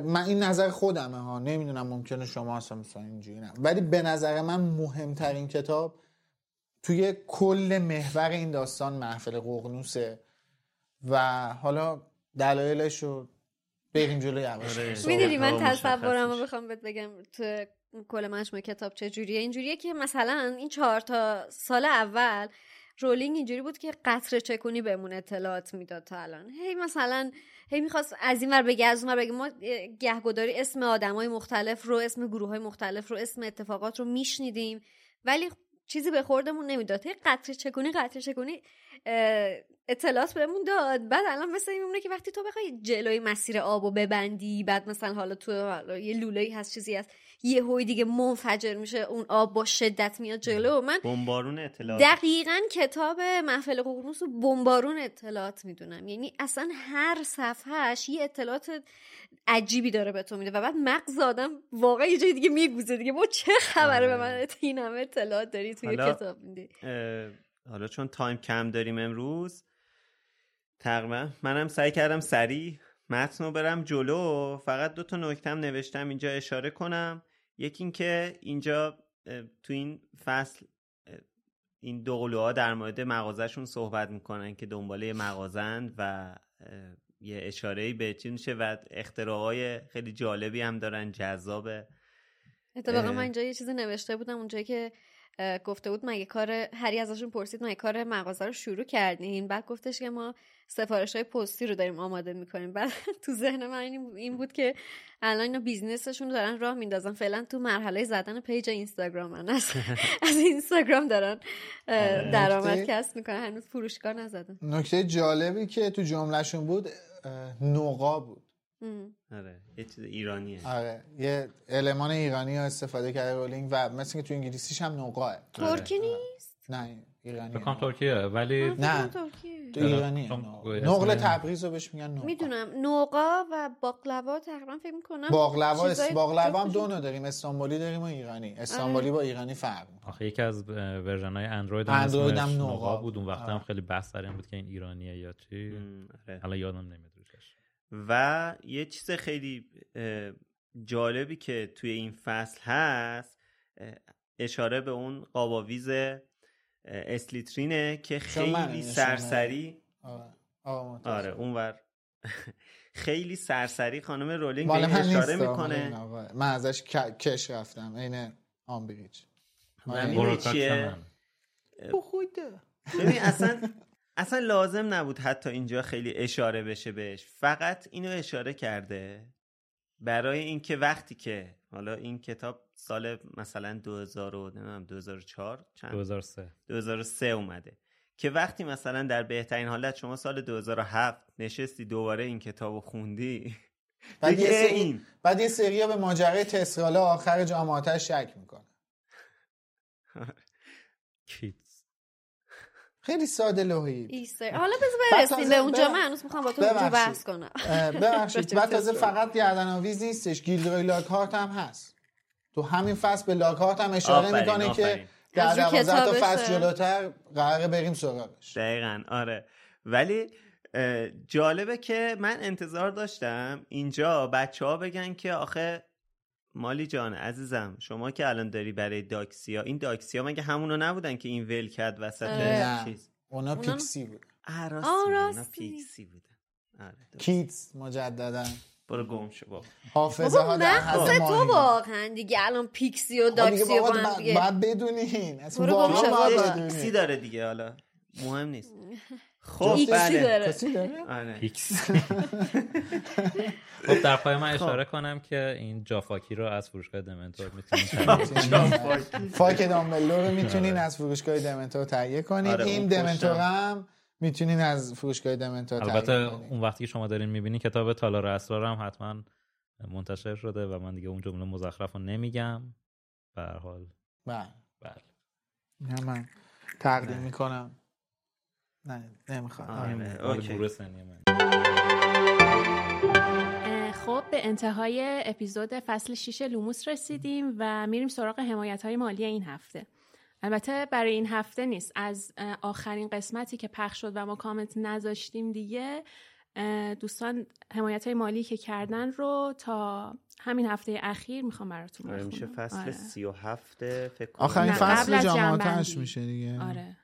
من این نظر خودمه ها. نمی‌دونم ممکنه شما اصلا اینجوری نه. ولی به نظر من مهمترین کتاب توی کل محور این داستان محفل ققنوسه. و حالا دلایلش رو بریم جلو یواش. آره. می‌دونی من تصورم رو بخوام بهت بگم تو کل مجموعه کتاب چجوریه؟ اینجوریه که مثلا این چهار تا سال اول رولینگ اینجوری بود که قطره چکونی بهمون اطلاعات می‌داد تا الان. هی مثلا هی می‌خواست از این ور بگه از اون ور بگه. ما گهگداری اسم آدمای مختلف رو اسم گروه های مختلف رو اسم اتفاقات رو میشنیدیم ولی چیزی به خوردمون نمی‌داد. هی قطره چکونی قطره چکونی اطلاعات بهمون داد. بعد الان مثل این میمونه که وقتی تو بخوای جلوی مسیر آب ببندی بعد مثلا حالا تو حالا یه لوله‌ای هست چیزی هست یه هوی دیگه منفجر میشه اون آب با شدت میاد جلو. من بمبارون اطلاعات. دقیقا کتاب محفل ققنوس رو بمبارون اطلاعات می‌دونم. یعنی اصلا هر صفحهش یه اطلاعات عجیبی داره به تو میده و بعد مغز آدم واقعا یه جای دیگه میگوزه دیگه. با چه خبره به من این همه اطلاعات داری توی کتاب میدی؟ حالا چون تایم کم داریم امروز تقریبا منم سعی کردم سریع متن رو برم جلو. فقط دو تا نکتم نوشتم اینجا اشاره کنم. یکی اینکه اینجا تو این فصل این دوقلوها در مورد مغازهشون صحبت می‌کنن که دنباله مغازند و یه اشاره به چی میشه و اختراعای خیلی جالبی هم دارن جذابه اتفاقا من اینجا یه چیزی نوشته بودم اونجایی که گفته بود مگه کار هری ازشون پرسید مگه کار مغازه رو شروع کردین بعد گفتش که ما سفارش های پستی رو داریم آماده می‌کنیم. بعد تو ذهن من این بود که الان اینا بیزنسشون دارن راه میندازن. فعلا تو مرحله زدن پیج اینستاگرام من از, از اینستاگرام دارن آره. درآمد کسب می‌کنن. هنوز فروشگاه نزدن. نکته جالبی که تو جملهشون بود نوقا بود. آره یه چیز ایرانیه. آره یه المان ایرانی ها استفاده کرده رولینگ و مثل که تو انگلیسیش هم نوقا ترکی آره. نیست؟ نه ایرانی بکنم ترکیه ولی نه. تو ایرانی. نقل. تبریز رو بهش میگن نوقا می‌دونم. نوقا و باقلوا تقریبا فکر می‌کنم باقلوا باقلوا هم دو داریم استانبولی داریم و ایرانی. استانبولی با ایرانی فرق آخه یکی از ورژن های اندروید هم اندروید هم نوقا بود. اون وقت هم خیلی بحث سر بود که این ایرانیه یا چی. آره. حالا یادم نمیاد. و یه چیز خیلی جالبی که توی این فصل هست اشاره به اون قاباویز اسلیترینه که خیلی سرسری آره, آره اونور. خیلی سرسری خانم رولینگ به اشاره می‌کنه. من ازش کش رفتم. این آمبریج. چیه؟ ببین اصلا اصلا لازم نبود حتی اینجا خیلی اشاره بشه بهش. فقط اینو اشاره کرده برای اینکه وقتی که حالا این کتاب سال مثلا 2000 و 2004 چند؟ 2003 2003 اومده. که وقتی مثلا در بهترین حالت شما سال 2007 نشستی دوباره این کتاب رو خوندی بعد یه سری این. بعد یه سری به ماجرای تسراله آخر جامعاتش شک می‌کنه کیت خیلی ساده لوحی ایستر حالا بذار برسیم به اونجا. من هنوز می‌خوام با تو اونجا بحث کنم. ببخشید. بعد تازه فقط گردن آویز نیستش. گیلدروی لاکارت هم هست. تو همین فصل به لاکارت هم اشاره می‌کنه که در دوازده تا فصل جلوتر قراره بریم سراغش. دقیقا آره. ولی جالبه که من انتظار داشتم اینجا بچه ها بگن که آخه مالی جان عزیزم شما که الان داری برای داکسیا این داکسیا مگه همونو نبودن که این ول کرد وسط چیز؟ اونا پیکسی بود اونا پیکسی بودن. آره کیتس مجددا. برو گم شو بابا. حافظه ها در حد تو واقعا دیگه الان پیکسی و داکسی و بعد بدونین. واقعا پیکسی داره دیگه حالا؟ مهم نیست. خب بله. آره. خب در پای من اشاره کنم که این جافاکی رو از فروشگاه دمنتور می‌تونید فاک دامبلو رو می‌تونین از فروشگاه دمنتور تهیه کنید. آره، این دمنتور هم. می‌تونین از فروشگاه دمنتور البته اون وقتی که شما دارین می‌بینین کتاب تالار اسرار هم حتما منتشر شده و من دیگه اون جمله مزخرف رو نمیگم. به هر حال. بله. بله. من تقدیم می‌کنم. نه نمی‌خوام. خب به انتهای اپیزود فصل 6 لوموس رسیدیم و میریم سراغ حمایت های مالی این هفته. البته برای این هفته نیست. از آخرین قسمتی که پخش شد و ما کامنت نذاشتیم دیگه دوستان حمایت های مالی که کردن رو تا همین هفته اخیر می‌خوام براتون آره، بخونم. میشه فصل آره. سی و هفته فکر آخرین فصل جامعاتش میشه دیگه. آره.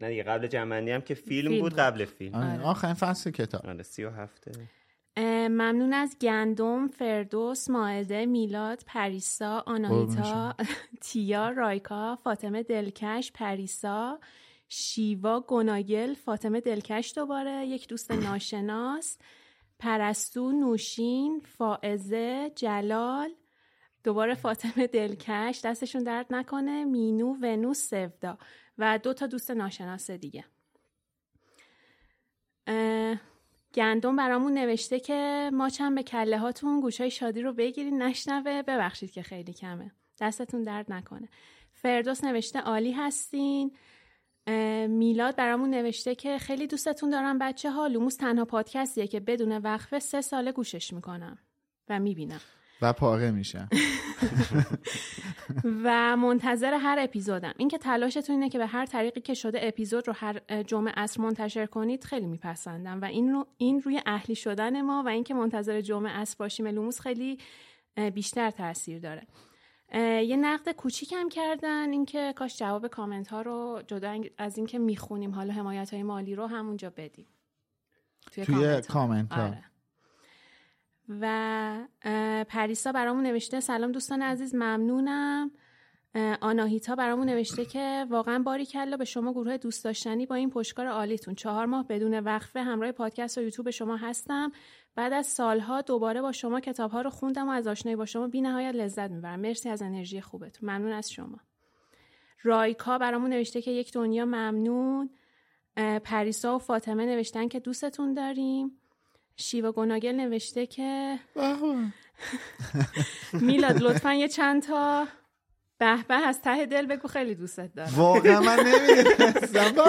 نه دیگه قبل جمعندی هم که فیلم, بود قبل فیلم. آره. آخرین فصل کتاب. آره سی و هفته. ممنون از گندم، فردوس، ماعده، میلاد، پریسا، آناهیتا، تیا، رایکا، فاطمه دلکش، پریسا، شیوا، گناگل، فاطمه دلکش دوباره، یک دوست ناشناس، پرستو، نوشین، فائزه، جلال، دوباره فاطمه دلکش دستشون درد نکنه. مینو ونوس سودا. و دو تا دوست ناشناس دیگه. گندم برامون نوشته که ما چند به کله هاتون گوشای شادی رو بگیرین نشنوه ببخشید که خیلی کمه. دستتون درد نکنه. فردوس نوشته عالی هستین. میلاد برامون نوشته که خیلی دوستتون دارم بچه ها لوموس تنها پادکستیه که بدون وقفه سه ساله گوشش می‌کنم و می‌بینم. و پاره میشن و منتظر هر اپیزودم. اینکه تلاشتون اینه که به هر طریقی که شده اپیزود رو هر جمعه عصر منتشر کنید خیلی میپسندم. و این, رو این روی اهلی شدن ما و اینکه منتظر جمعه عصر باشیم لوموس خیلی بیشتر تاثیر داره. یه نقد کوچیکم کردن اینکه کاش جواب کامنت ها رو جدا از اینکه می‌خونیم حالا حمایت های مالی رو همونجا بدیم. توی, توی کامنت ها, آره. و پریسا برامون نوشته. سلام دوستان عزیز ممنونم. آناهیتا برامون نوشته که واقعا باری کلا به شما گروه دوست داشتنی با این پشتکار عالیتون. چهار ماه بدون وقفه همراه پادکست و یوتیوب شما هستم. بعد از سالها دوباره با شما کتابها رو خوندم و از آشنایی با شما بی نهایت لذت می‌برم. مرسی از انرژی خوبتون. ممنون از شما. رایکا برامون نوشته که یک دنیا ممنون. پریسا و فاطمه نوشتن که دوستتون داریم. شیوا گناگل نوشته که میلاد لطفا یه چند تا به به از ته دل بگو خیلی دوستت دارم. واقعا من نمی‌دونستم.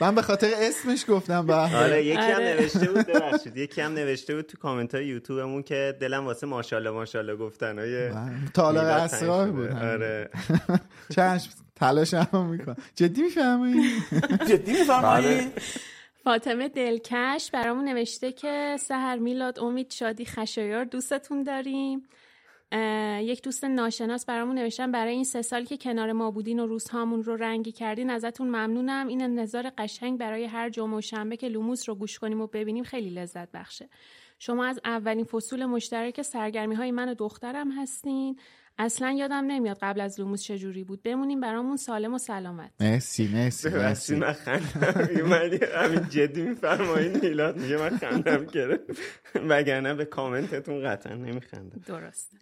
من به خاطر اسمش گفتم به آره یکی هم آره. نوشته بود ببخشید. یکی هم نوشته بود تو کامنت های یوتیوبمون که دلم واسه ماشاءالله ماشاءالله گفتن های تالار اسرار بود آره. چشم تلاش هم می‌کنم. جدی می‌فهمی؟ جدی می‌فهمی؟ بله. فاطمه دلکش برامون نوشته که سهر میلاد امید شادی خشایار دوستتون داریم. یک دوست ناشناس برامون نوشتن برای این سه سال که کنار ما بودین و روزهامون رو رنگی کردین ازتون ممنونم. این نظار قشنگ برای هر جمعه و شنبه که لوموس رو گوش کنیم و ببینیم خیلی لذت بخشه. شما از اولین فصول مشترک سرگرمی های من و دخترم هستین. اصلا یادم نمیاد قبل از لوموس چجوری بود. بمونیم برامون. سالم و سلامت. مرسی مرسی مرسی. من خندم. همین جدی میفرمایید میلاد میگه من خندم گرفت وگرنه به کامنتتون قطعا نمیخندم. درست.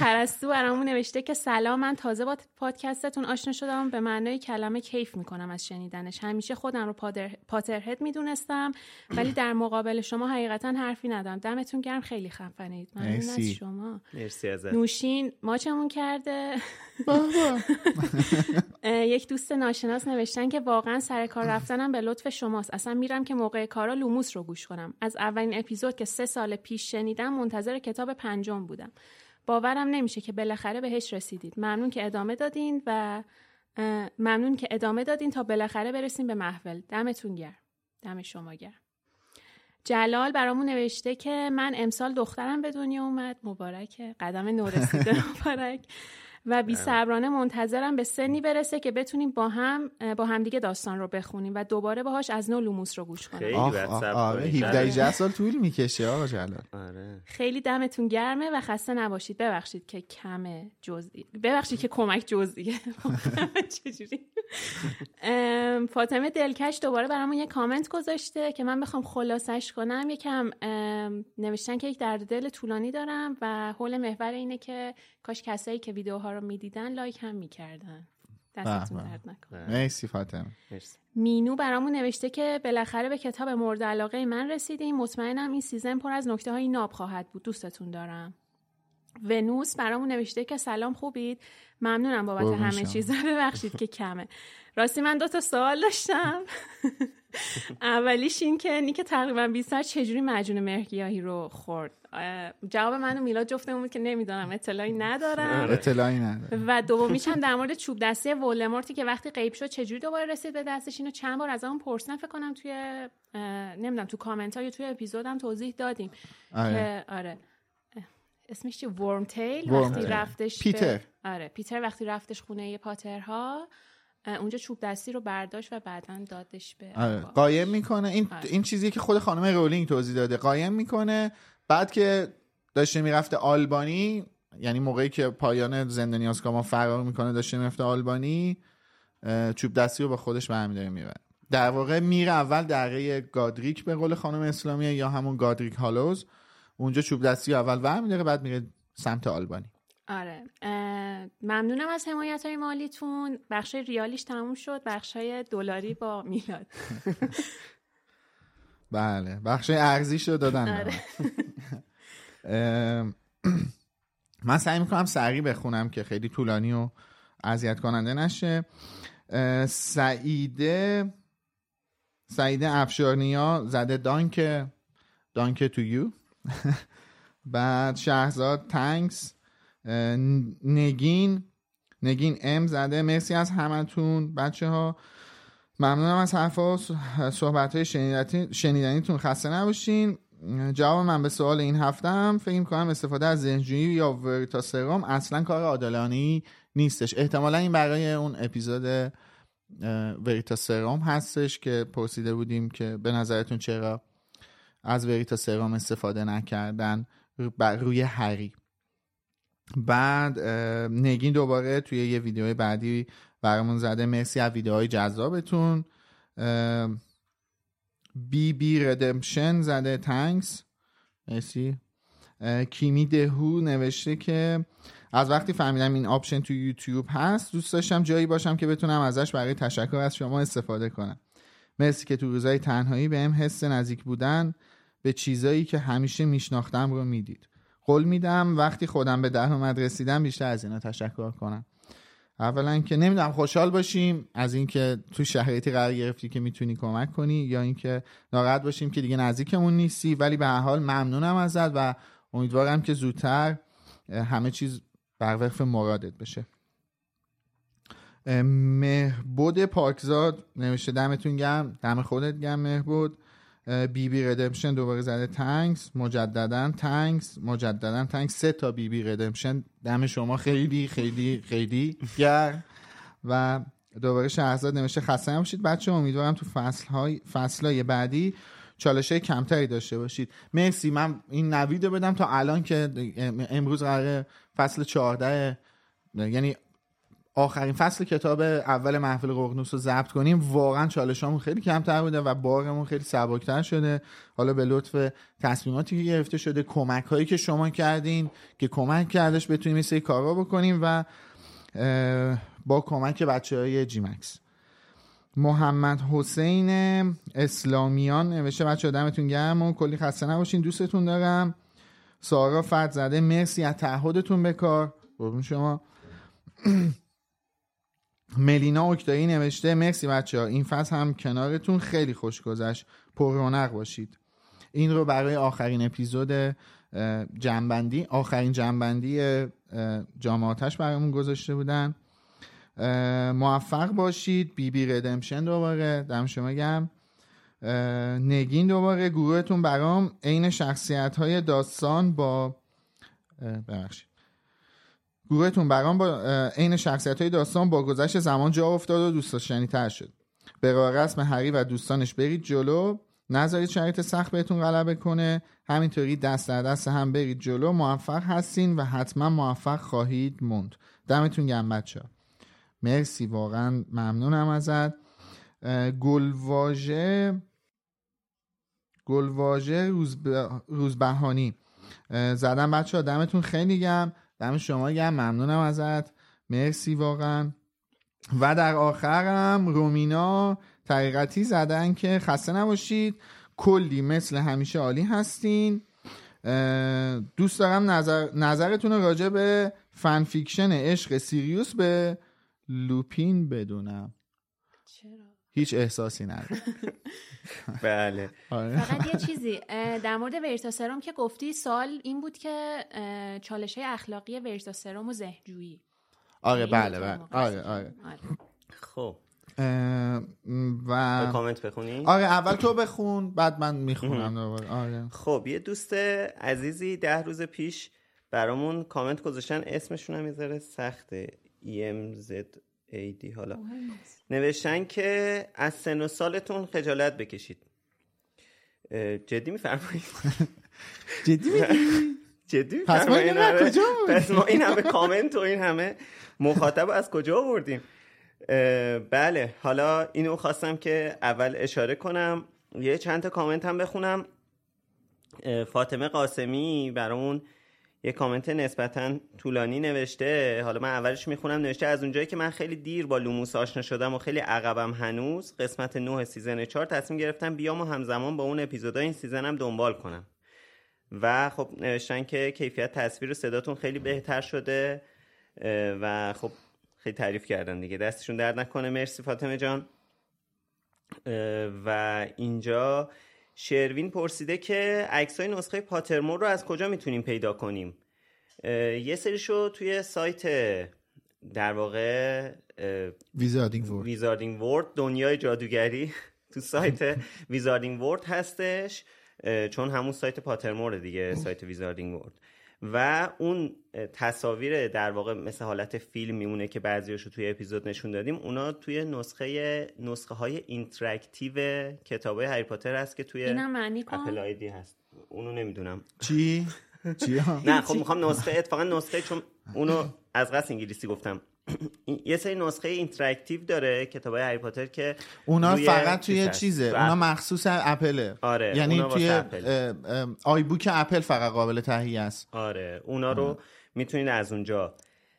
پرستو برامون نوشته که سلام من تازه با پادکستتون آشنا شدم. به معنای کلمه کیف می‌کنم از شنیدنش. همیشه خودم رو پادر... پاترهد می‌دونستم ولی در مقابل شما حقیقتا حرفی ندارم. دمتون گرم. خیلی خفنید. ممنون از شما. مرسی ازت. نوشین ماچمون کرده. یک دوست ناشناس نوشتن که واقعا سر کار رفتنم به لطف شماست. اصلا میرم که موقع کارا لوموس رو گوش کنم. از اولین اپیزود که سه سال پیش شنیدم منتظر کتاب پنجم بودم. باورم نمیشه که بالاخره بهش رسیدید. ممنون که ادامه دادین و ممنون که ادامه دادین تا بالاخره برسیم به محول. دمتون گرم. دم شما گرم. جلال برامون نوشته که من امسال دخترم به دنیا اومد. مبارکه قدم نورسیده. مبارک. و بی صبرانه منتظرم به سنی برسه که بتونیم با هم با همدیگه داستان رو بخونیم و دوباره باهاش از نو لوموس رو گوش کنیم. آره 17 سال طول می‌کشه آقا جلال. آره. خیلی دمتون گرمه و خسته نباشید. ببخشید که کمه جزئی ببخشید که کمک جزئیه. چجوری؟ فاطمه دلکش دوباره برامون یه کامنت گذاشته که من بخوام خلاصش کنم. یکم نوشتن که یک درد دل طولانی دارم و حول محور اینه که کاش کسایی که ویدیوها رو می‌دیدن like هم می‌کردن. دستتون درد نکنه. مرسی فاطمه. مینو برامون نوشته که بالاخره به کتاب مورد علاقه من رسیدیم. مطمئنم این season پر از نکته های ناب خواهد بود. دوستتون دارم. ونوس برامون نوشته که سلام خوبید؟ ممنونم بابت همه چیز. ببخشید که کمه. راستی من دو تا سوال داشتم. اولیش این که نیک تقریبا 20 چجوری مجون مهرگیاهی رو خورد؟ جواب من و میلاد جفتمون بود که نمی‌دونم اطلاعی ندارم. آره. اطلاعی ندارم. و دومیش هم در مورد چوب دستی ولدمورتی که وقتی غیب شد چجوری دوباره رسید به دستش؟ اینو چند بار از اون پرسیدم. فکر کنم توی نمی‌دونم تو کامنت ها یا توی اپیزودم توضیح دادیم. آره. که آره. اسمش چیه ورم تیل وقتی رفتش پیتر. آره پیتر وقتی رفتش خونه پاترها اونجا چوب دستی رو برداشت و بعدا دادش به آره. قایم می‌کنه. این آره. این چیزی که خود خانم رولینگ توضیح داده قایم می‌کنه. بعد که داشته می‌رفته آلبانی یعنی موقعی که پایان زندانی آسکاما فرار می‌کنه داشته می‌رفته آلبانی چوب دستی رو با خودش برمیداره می‌بره. در واقع میره اول دره گادریک به قول خانم اسلامی یا همون گادریک هالوز. اونجا چوب دستی اول برمیداره بعد میره سمت آلبانی. آره. ممنونم از حمایت های مالیتون. بخش ریالیش تموم شد. بخش های دلاری با میلاد. بله. بخش ارزیش رو دادن آره. من سعی می‌کنم سریع بخونم که خیلی طولانی و اذیت کننده نشه. سعیده سعیده افشارنیا زده دانک دانک تو یو بعد شهزاد تنکس نگین نگین ام زده. مرسی از همتون بچه ها ممنونم از حرفا. صحبت های شنیدنیتون خسته نباشین. جواب من به سوال این هفتم فکر کنم استفاده از ذهنجویی یا ورتاسرام اصلا کار عادلانی نیستش. احتمالا این برای اون اپیزود وریتاسرام هستش که پرسیده بودیم که به نظرتون چرا؟ از وریتاسرام استفاده نکردن روی هری. بعد نگین دوباره توی یه ویدیو بعدی برامون زده. مرسی از ویدیوهای جذابتون. بی بی ردمشن زده. thanks مرسی. کیمی دهو نوشته که از وقتی فهمیدم این آپشن تو یوتیوب هست دوست داشتم جایی باشم که بتونم ازش برای تشکر از شما استفاده کنم. مرسی که تو روزای تنهایی به هم حس نزدیک بودن. به چیزایی که همیشه میشناختم رو می‌دید. قول میدم وقتی خودم به دهم رسیدم بیشتر از اینا تشکر کنم. اولا که نمی‌دونم خوشحال باشیم از اینکه تو شرایطی قرار گرفتی که می‌تونی کمک کنی یا اینکه ناراحت باشیم که دیگه نزدیکمون نیستی ولی به هر حال ممنونم ازت و امیدوارم که زودتر همه چیز بر وفق مرادت بشه. مهبود پاکزاد نوشته دمتون گرم. دم خودت گرم مهبود. بی بی ردمشن دوباره زده تنگس مجددا تنگس مجددا تنگس. سه تا بی بی ردمشن دم شما خیلی خیلی خیلی گر و دوباره شهرزاد نوشته خسته نباشید بچه امیدوارم تو فصل های فصل های بعدی چالش کمتری داشته باشید. مرسی. من این نوید بدم تا الان که امروز قرار فصل 14 یعنی آخرین فصل کتاب اول محفل ققنوس رو ضبط کنیم. واقعا چالشامون خیلی کمتر بوده و بارمون خیلی سبکتر شده. حالا به لطف تصمیماتی که گرفته شده کمک هایی که شما کردین که کمک کردش بتونیم این سری کارا بکنیم و با کمک بچه های جیمکس محمد حسین اسلامیان نوشته بچه دمتون گرم و کلی خسته نباشین. دوستتون دارم. سارا فرد زده مرسی از تعهدتون به کار. شما. ملینا اوکتایی نوشته مرسی بچه ها این فصل هم کنارتون. خیلی خوش گذشت. پر رونق باشید. این رو برای آخرین اپیزود جنبندی آخرین جنبندی جامعاتش برامون گذاشته بودن. موفق باشید. بی بی ردمشن دوباره. دم شما گم نگین دوباره. گروهتون برام عین شخصیت های داستان با ببخشید. گروهتون برام با عین شخصیت های داستان با گذشت زمان جا افتاد و دوست داشتنی تر شد. به رسم هری و دوستانش برید جلو نذارید شرایط سخت بهتون غلبه کنه. همینطوری دست در دست هم برید جلو. موفق هستین و حتما موفق خواهید موند. دمتون گرم بچه مرسی واقعا ممنونم ازت. گلواژه گلواژه روزبهانی. زدم بچه ها دمتون خیلی گم دم شما گم ممنونم ازت. مرسی واقعا. و در آخرم رومینا طریقتی زدن که خسته نباشید. کلی مثل همیشه عالی هستین. دوست دارم نظر، نظرتون راجع به فنفیکشن عشق سیریوس به لوپین بدونم. چرا؟ هیچ احساسی نداره. بله. آره. فقط یه چیزی در مورد ورتاسروم که گفتی سال این بود که چالش های اخلاقی ورتاسروم و ذهنجویی آره بله بله. آره آره. خب. و کامنت بخونی؟ آره اول تو بخون بعد من می‌خونم آره. خب یه دوست عزیزی ده روز پیش برامون کامنت گذاشتن اسمشون هم می‌ذاره سخته. EMZAD حالا. نوشتن که از سن و سالتون خجالت بکشید. جدی میفرمایید؟ جدی جدی پس ما این همه کجا پس ما این همه کامنت و این همه مخاطب از کجا آوردیم؟ بله حالا اینو خواستم که اول اشاره کنم. یه چند تا کامنت هم بخونم. فاطمه قاسمی برامون یه کامنت نسبتا طولانی نوشته. حالا من اولش می‌خونم نوشته از اونجایی که من خیلی دیر با لوموس آشنا شدم و خیلی عقبم هنوز قسمت 9 season 4 تصمیم گرفتم بیام و همزمان با اون اپیزودای این season م دنبال کنم. و خب نوشتن که کیفیت تصویر و صداتون خیلی بهتر شده و خب خیلی تعریف کردن دیگه. دستشون درد نکنه. مرسی فاطمه جان. و اینجا شروین پرسیده که عکسای نسخه Pottermore رو از کجا می‌تونیم پیدا کنیم؟ یه سریشو توی سایت در واقع Wizarding World Wizarding World دنیای جادوگری تو سایت Wizarding World هستش. چون همون سایت Pottermore دیگه سایت Wizarding World و اون تصاویر در واقع مثل حالت فیلم میمونه که بعضیاشو توی اپیزود نشون دادیم. اونا توی نسخه نسخه های interactive کتاب های هری پاتر هست که توی Apple ID هست. اونو نمی‌دونم. چی؟ چی نه خب می‌خوام نسخه اتفاقا نسخه چون اونو از قصد انگلیسی گفتم. یه سری نسخه interactive داره کتاب هری پاتر که اونا فقط توی چیزه. اونا مخصوص اپله. آره یعنی توی. iBook Apple. فقط قابل تهیه است. آره اونا رو می‌تونید از اونجا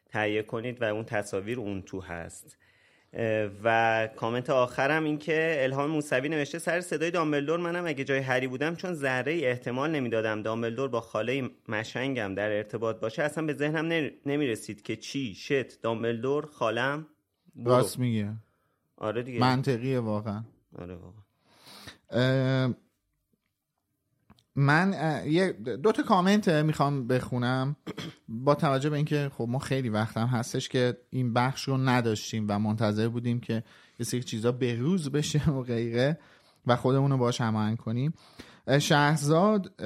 تهیه کنید و اون تصاویر اون تو هست. و کامنت آخرم این که الهام موسوی نوشته سر صدای دامبلدور منم اگه جای هری بودم چون ذره احتمال نمی‌دادم دامبلدور با خاله مشنگم در ارتباط باشه اصلا به ذهنم نمی‌رسید که چی شت دامبلدور خالم راست میگه آره دیگه. منطقیه واقعا. آره واقعا. من یه دو تا کامنت می‌خوام بخونم با توجه به اینکه خب ما خیلی وقت هم هستش که این بخش رو نداشتیم و منتظر بودیم که یه سری چیزا بروز بشه و غیره و خودمون رو باش هماهنگ کنیم. شهرزاد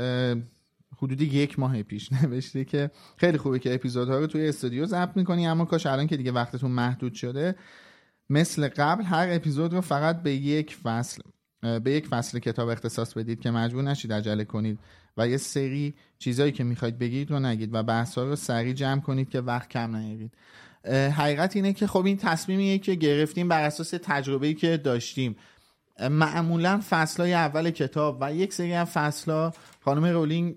حدودی یک ماه پیش نوشته که خیلی خوبه که اپیزودها رو توی استودیو ضبط می‌کنی اما کاش الان که دیگه وقتتون محدود شده. مثل قبل هر اپیزود رو فقط به یک فصل به یک فصل کتاب اختصاص بدید که مجبور نشید عجله کنید و یه سری چیزایی که می‌خواید بگید رو نگید و بحثا رو سریع جمع کنید که وقت کم نیارید. حقیقت اینه که خب این تصمیمیه که گرفتیم بر اساس تجربه‌ای که داشتیم. معمولا فصلهای اول کتاب و یک سری از فصلها خانم رولینگ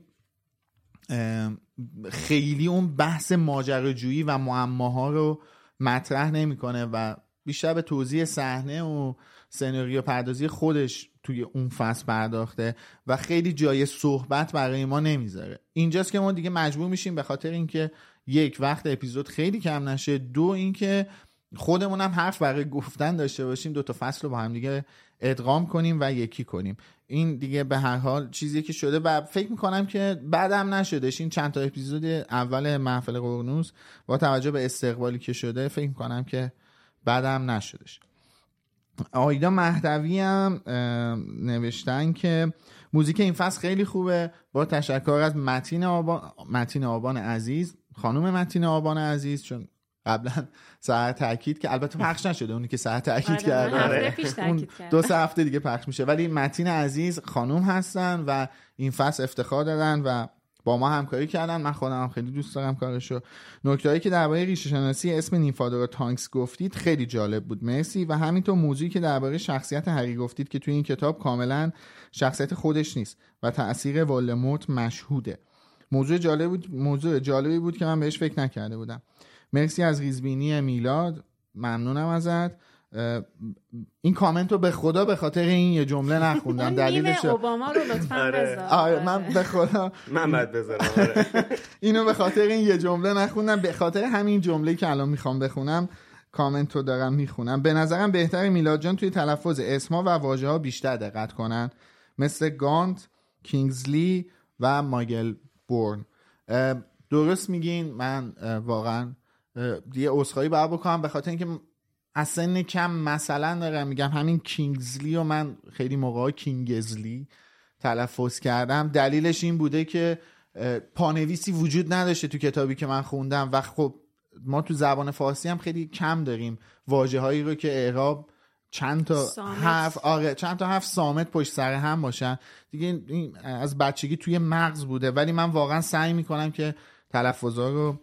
خیلی اون بحث ماجراجویی و معماها رو مطرح نمی‌کنه و بیشتر به توضیح صحنه و سناریو پردازی خودش توی اون فصل پرداخته و خیلی جای صحبت برای ما نمی‌ذاره. اینجاست که ما دیگه مجبور میشیم به خاطر اینکه یک وقت اپیزود خیلی کم نشه دو اینکه خودمون هم حرف برای گفتن داشته باشیم دو تا فصل رو با هم دیگه ادغام کنیم و یکی کنیم. این دیگه به هر حال چیزی که شده و فکر می‌کنم که بعدم نشدش این چند تا اپیزود اول محفل قرنوس با توجه به استقبالی که شده فکر می‌کنم که بعدم نشدش آیدا مهدوی هم نوشتن که موزیک این فصل خیلی خوبه. با تشکر از متین آبان, متین آبان عزیز خانم متین آبان عزیز چون قبلا ساعت تاکید که البته پخش نشده اونی که ساعت تاکید آره، کرده. هفته پیش اون تاکید کرد. دو سه هفته دیگه پخش میشه. ولی متین عزیز خانوم هستن و این فصل افتخار دادن و با ما همکاری کردن. من خودم هم خیلی دوست دارم کارشو. نکتهایی که درباره ریشه شناسی اسم نیفادورا تانکس گفتید خیلی جالب بود. مرسی. و همینطور موضوعی که درباره شخصیت هری گفتید که توی این کتاب کاملا شخصیت خودش نیست و تاثیر والموت مشهوده. موضوع جالب بود موضوع جالبی بود که من بهش فکر نکرده بودم. مرسی از ریزبینی میلاد. ممنونم ازت. این کامنت رو به خدا به خاطر این یه جمله نخوندم دلیلش اوباما رو لطفا آره. بذار. آره من به خدا. من باید بذارم آره. اینو به خاطر این یه جمله نخوندم به خاطر همین جمله که الان می‌خوام بخونم کامنت رو دارم می‌خونم. به نظرم بهتر میلاد جان توی تلفظ اسما و واژه ها بیشتر دقت کنن. مثل گانت کینگزلی و ماگل بورن. درست میگین من واقعا یه عذرخواهی باید بکنم به خاطر اینکه از سن کم مثلا دارم میگم همین کینگزلی و من خیلی موقع کینگزلی تلفظ کردم. دلیلش این بوده که پانویسی وجود نداشته تو کتابی که من خوندم و خب ما تو زبان فارسی هم خیلی کم داریم. واجه هایی رو که اعراب چند تا. حرف آره چند تا حرف سامت پشت سر هم باشن. دیگه این از بچگی توی مغز بوده. ولی من واقعا سعی می‌کنم که تلفظا رو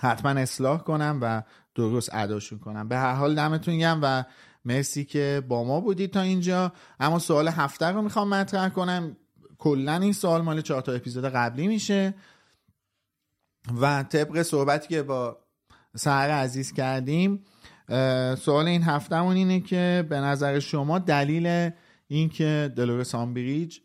حتما اصلاح کنم و درست اداشون کنم. به هر حال دمتون گم و مرسی که با ما بودید تا اینجا. اما سوال هفته رو می‌خوام مطرح کنم. کلا این سوال مال چهار تا اپیزود قبلی میشه. و طبق صحبتی که با سهر عزیز کردیم سوال این هفتهمون اینه که به نظر شما دلیل اینکه دلورس آمبریج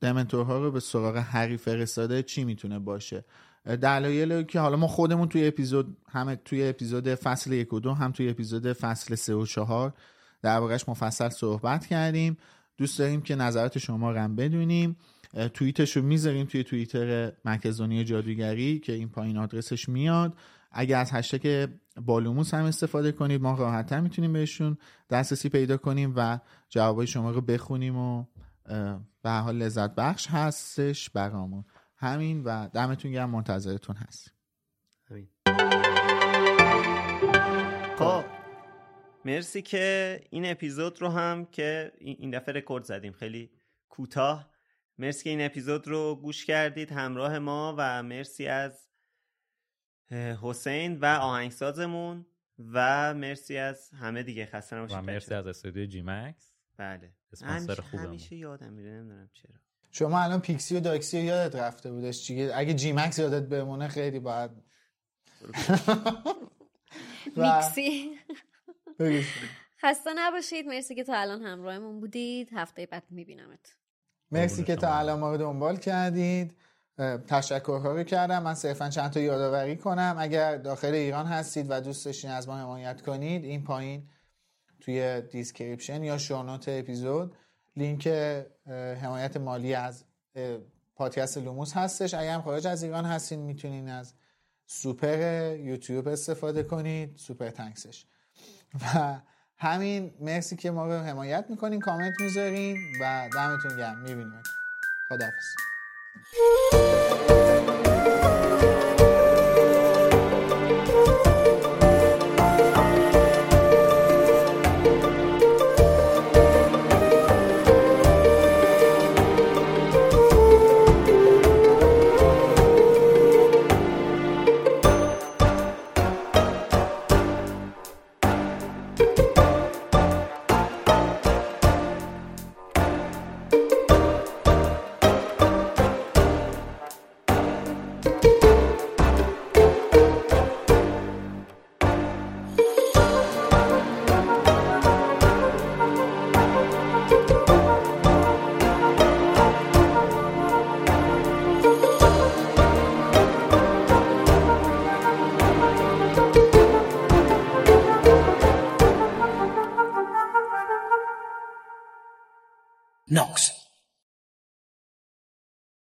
دمنتورها رو به سراغ هری فرستاده چی می‌تونه باشه؟ دلایل که حالا ما خودمون توی اپیزود هم توی اپیزود فصل یک و دو هم توی اپیزود فصل سه و چهار دربارهش مفصل صحبت کردیم. دوست داریم که نظرات شما رو هم بدونیم. توییتش رو می‌ذاریم توی توییتر مرکز دنیای جادوگری که این پایین آدرسش میاد. اگه از هشتگ بالوموس هم استفاده کنید ما راحتتر می‌تونیم بهشون دسترسی پیدا کنیم و جوابای شما رو بخونیم و به حال لذت بخش هستش برامون. همین و دمتون گرم منتظرتون هست. خب. مرسی که این اپیزود رو هم که این دفعه رکورد زدیم. خیلی کوتاه. مرسی که این اپیزود رو گوش کردید. همراه ما و مرسی از حسین و آهنگسازمون و مرسی از همه دیگه. خسته نباشید و مرسی. از استودیو جی مکس بله. اسپانسر همیشه, خوبمون. همیشه یادم میره. نمی‌دونم چرا. شما الان پیکسی و داکسی رو یادت رفته بودش چیه اگه جی مکس یادت بمونه خیلی باید میکسی. خسته نباشید. مرسی که تا الان همراهمون بودید. هفته بعد میبینمت. مرسی که تا الان ما رو دنبال کردید. تشکرها رو کردم. من صرفا چند تا یادآوری کنم. اگر داخل ایران هستید و دوست داشتین از ما حمایت کنید این پایین توی description یا show note اپیزود لینک حمایت مالی از پادکست لوموس هستش. اگر هم خارج از ایران هستین می‌تونین از سوپر یوتیوب استفاده کنید. super thanks ش. و همین مرسی که ما رو حمایت می‌کنین کامنت می‌ذارین و دمتون گرم. می‌بینیم خداحافظ.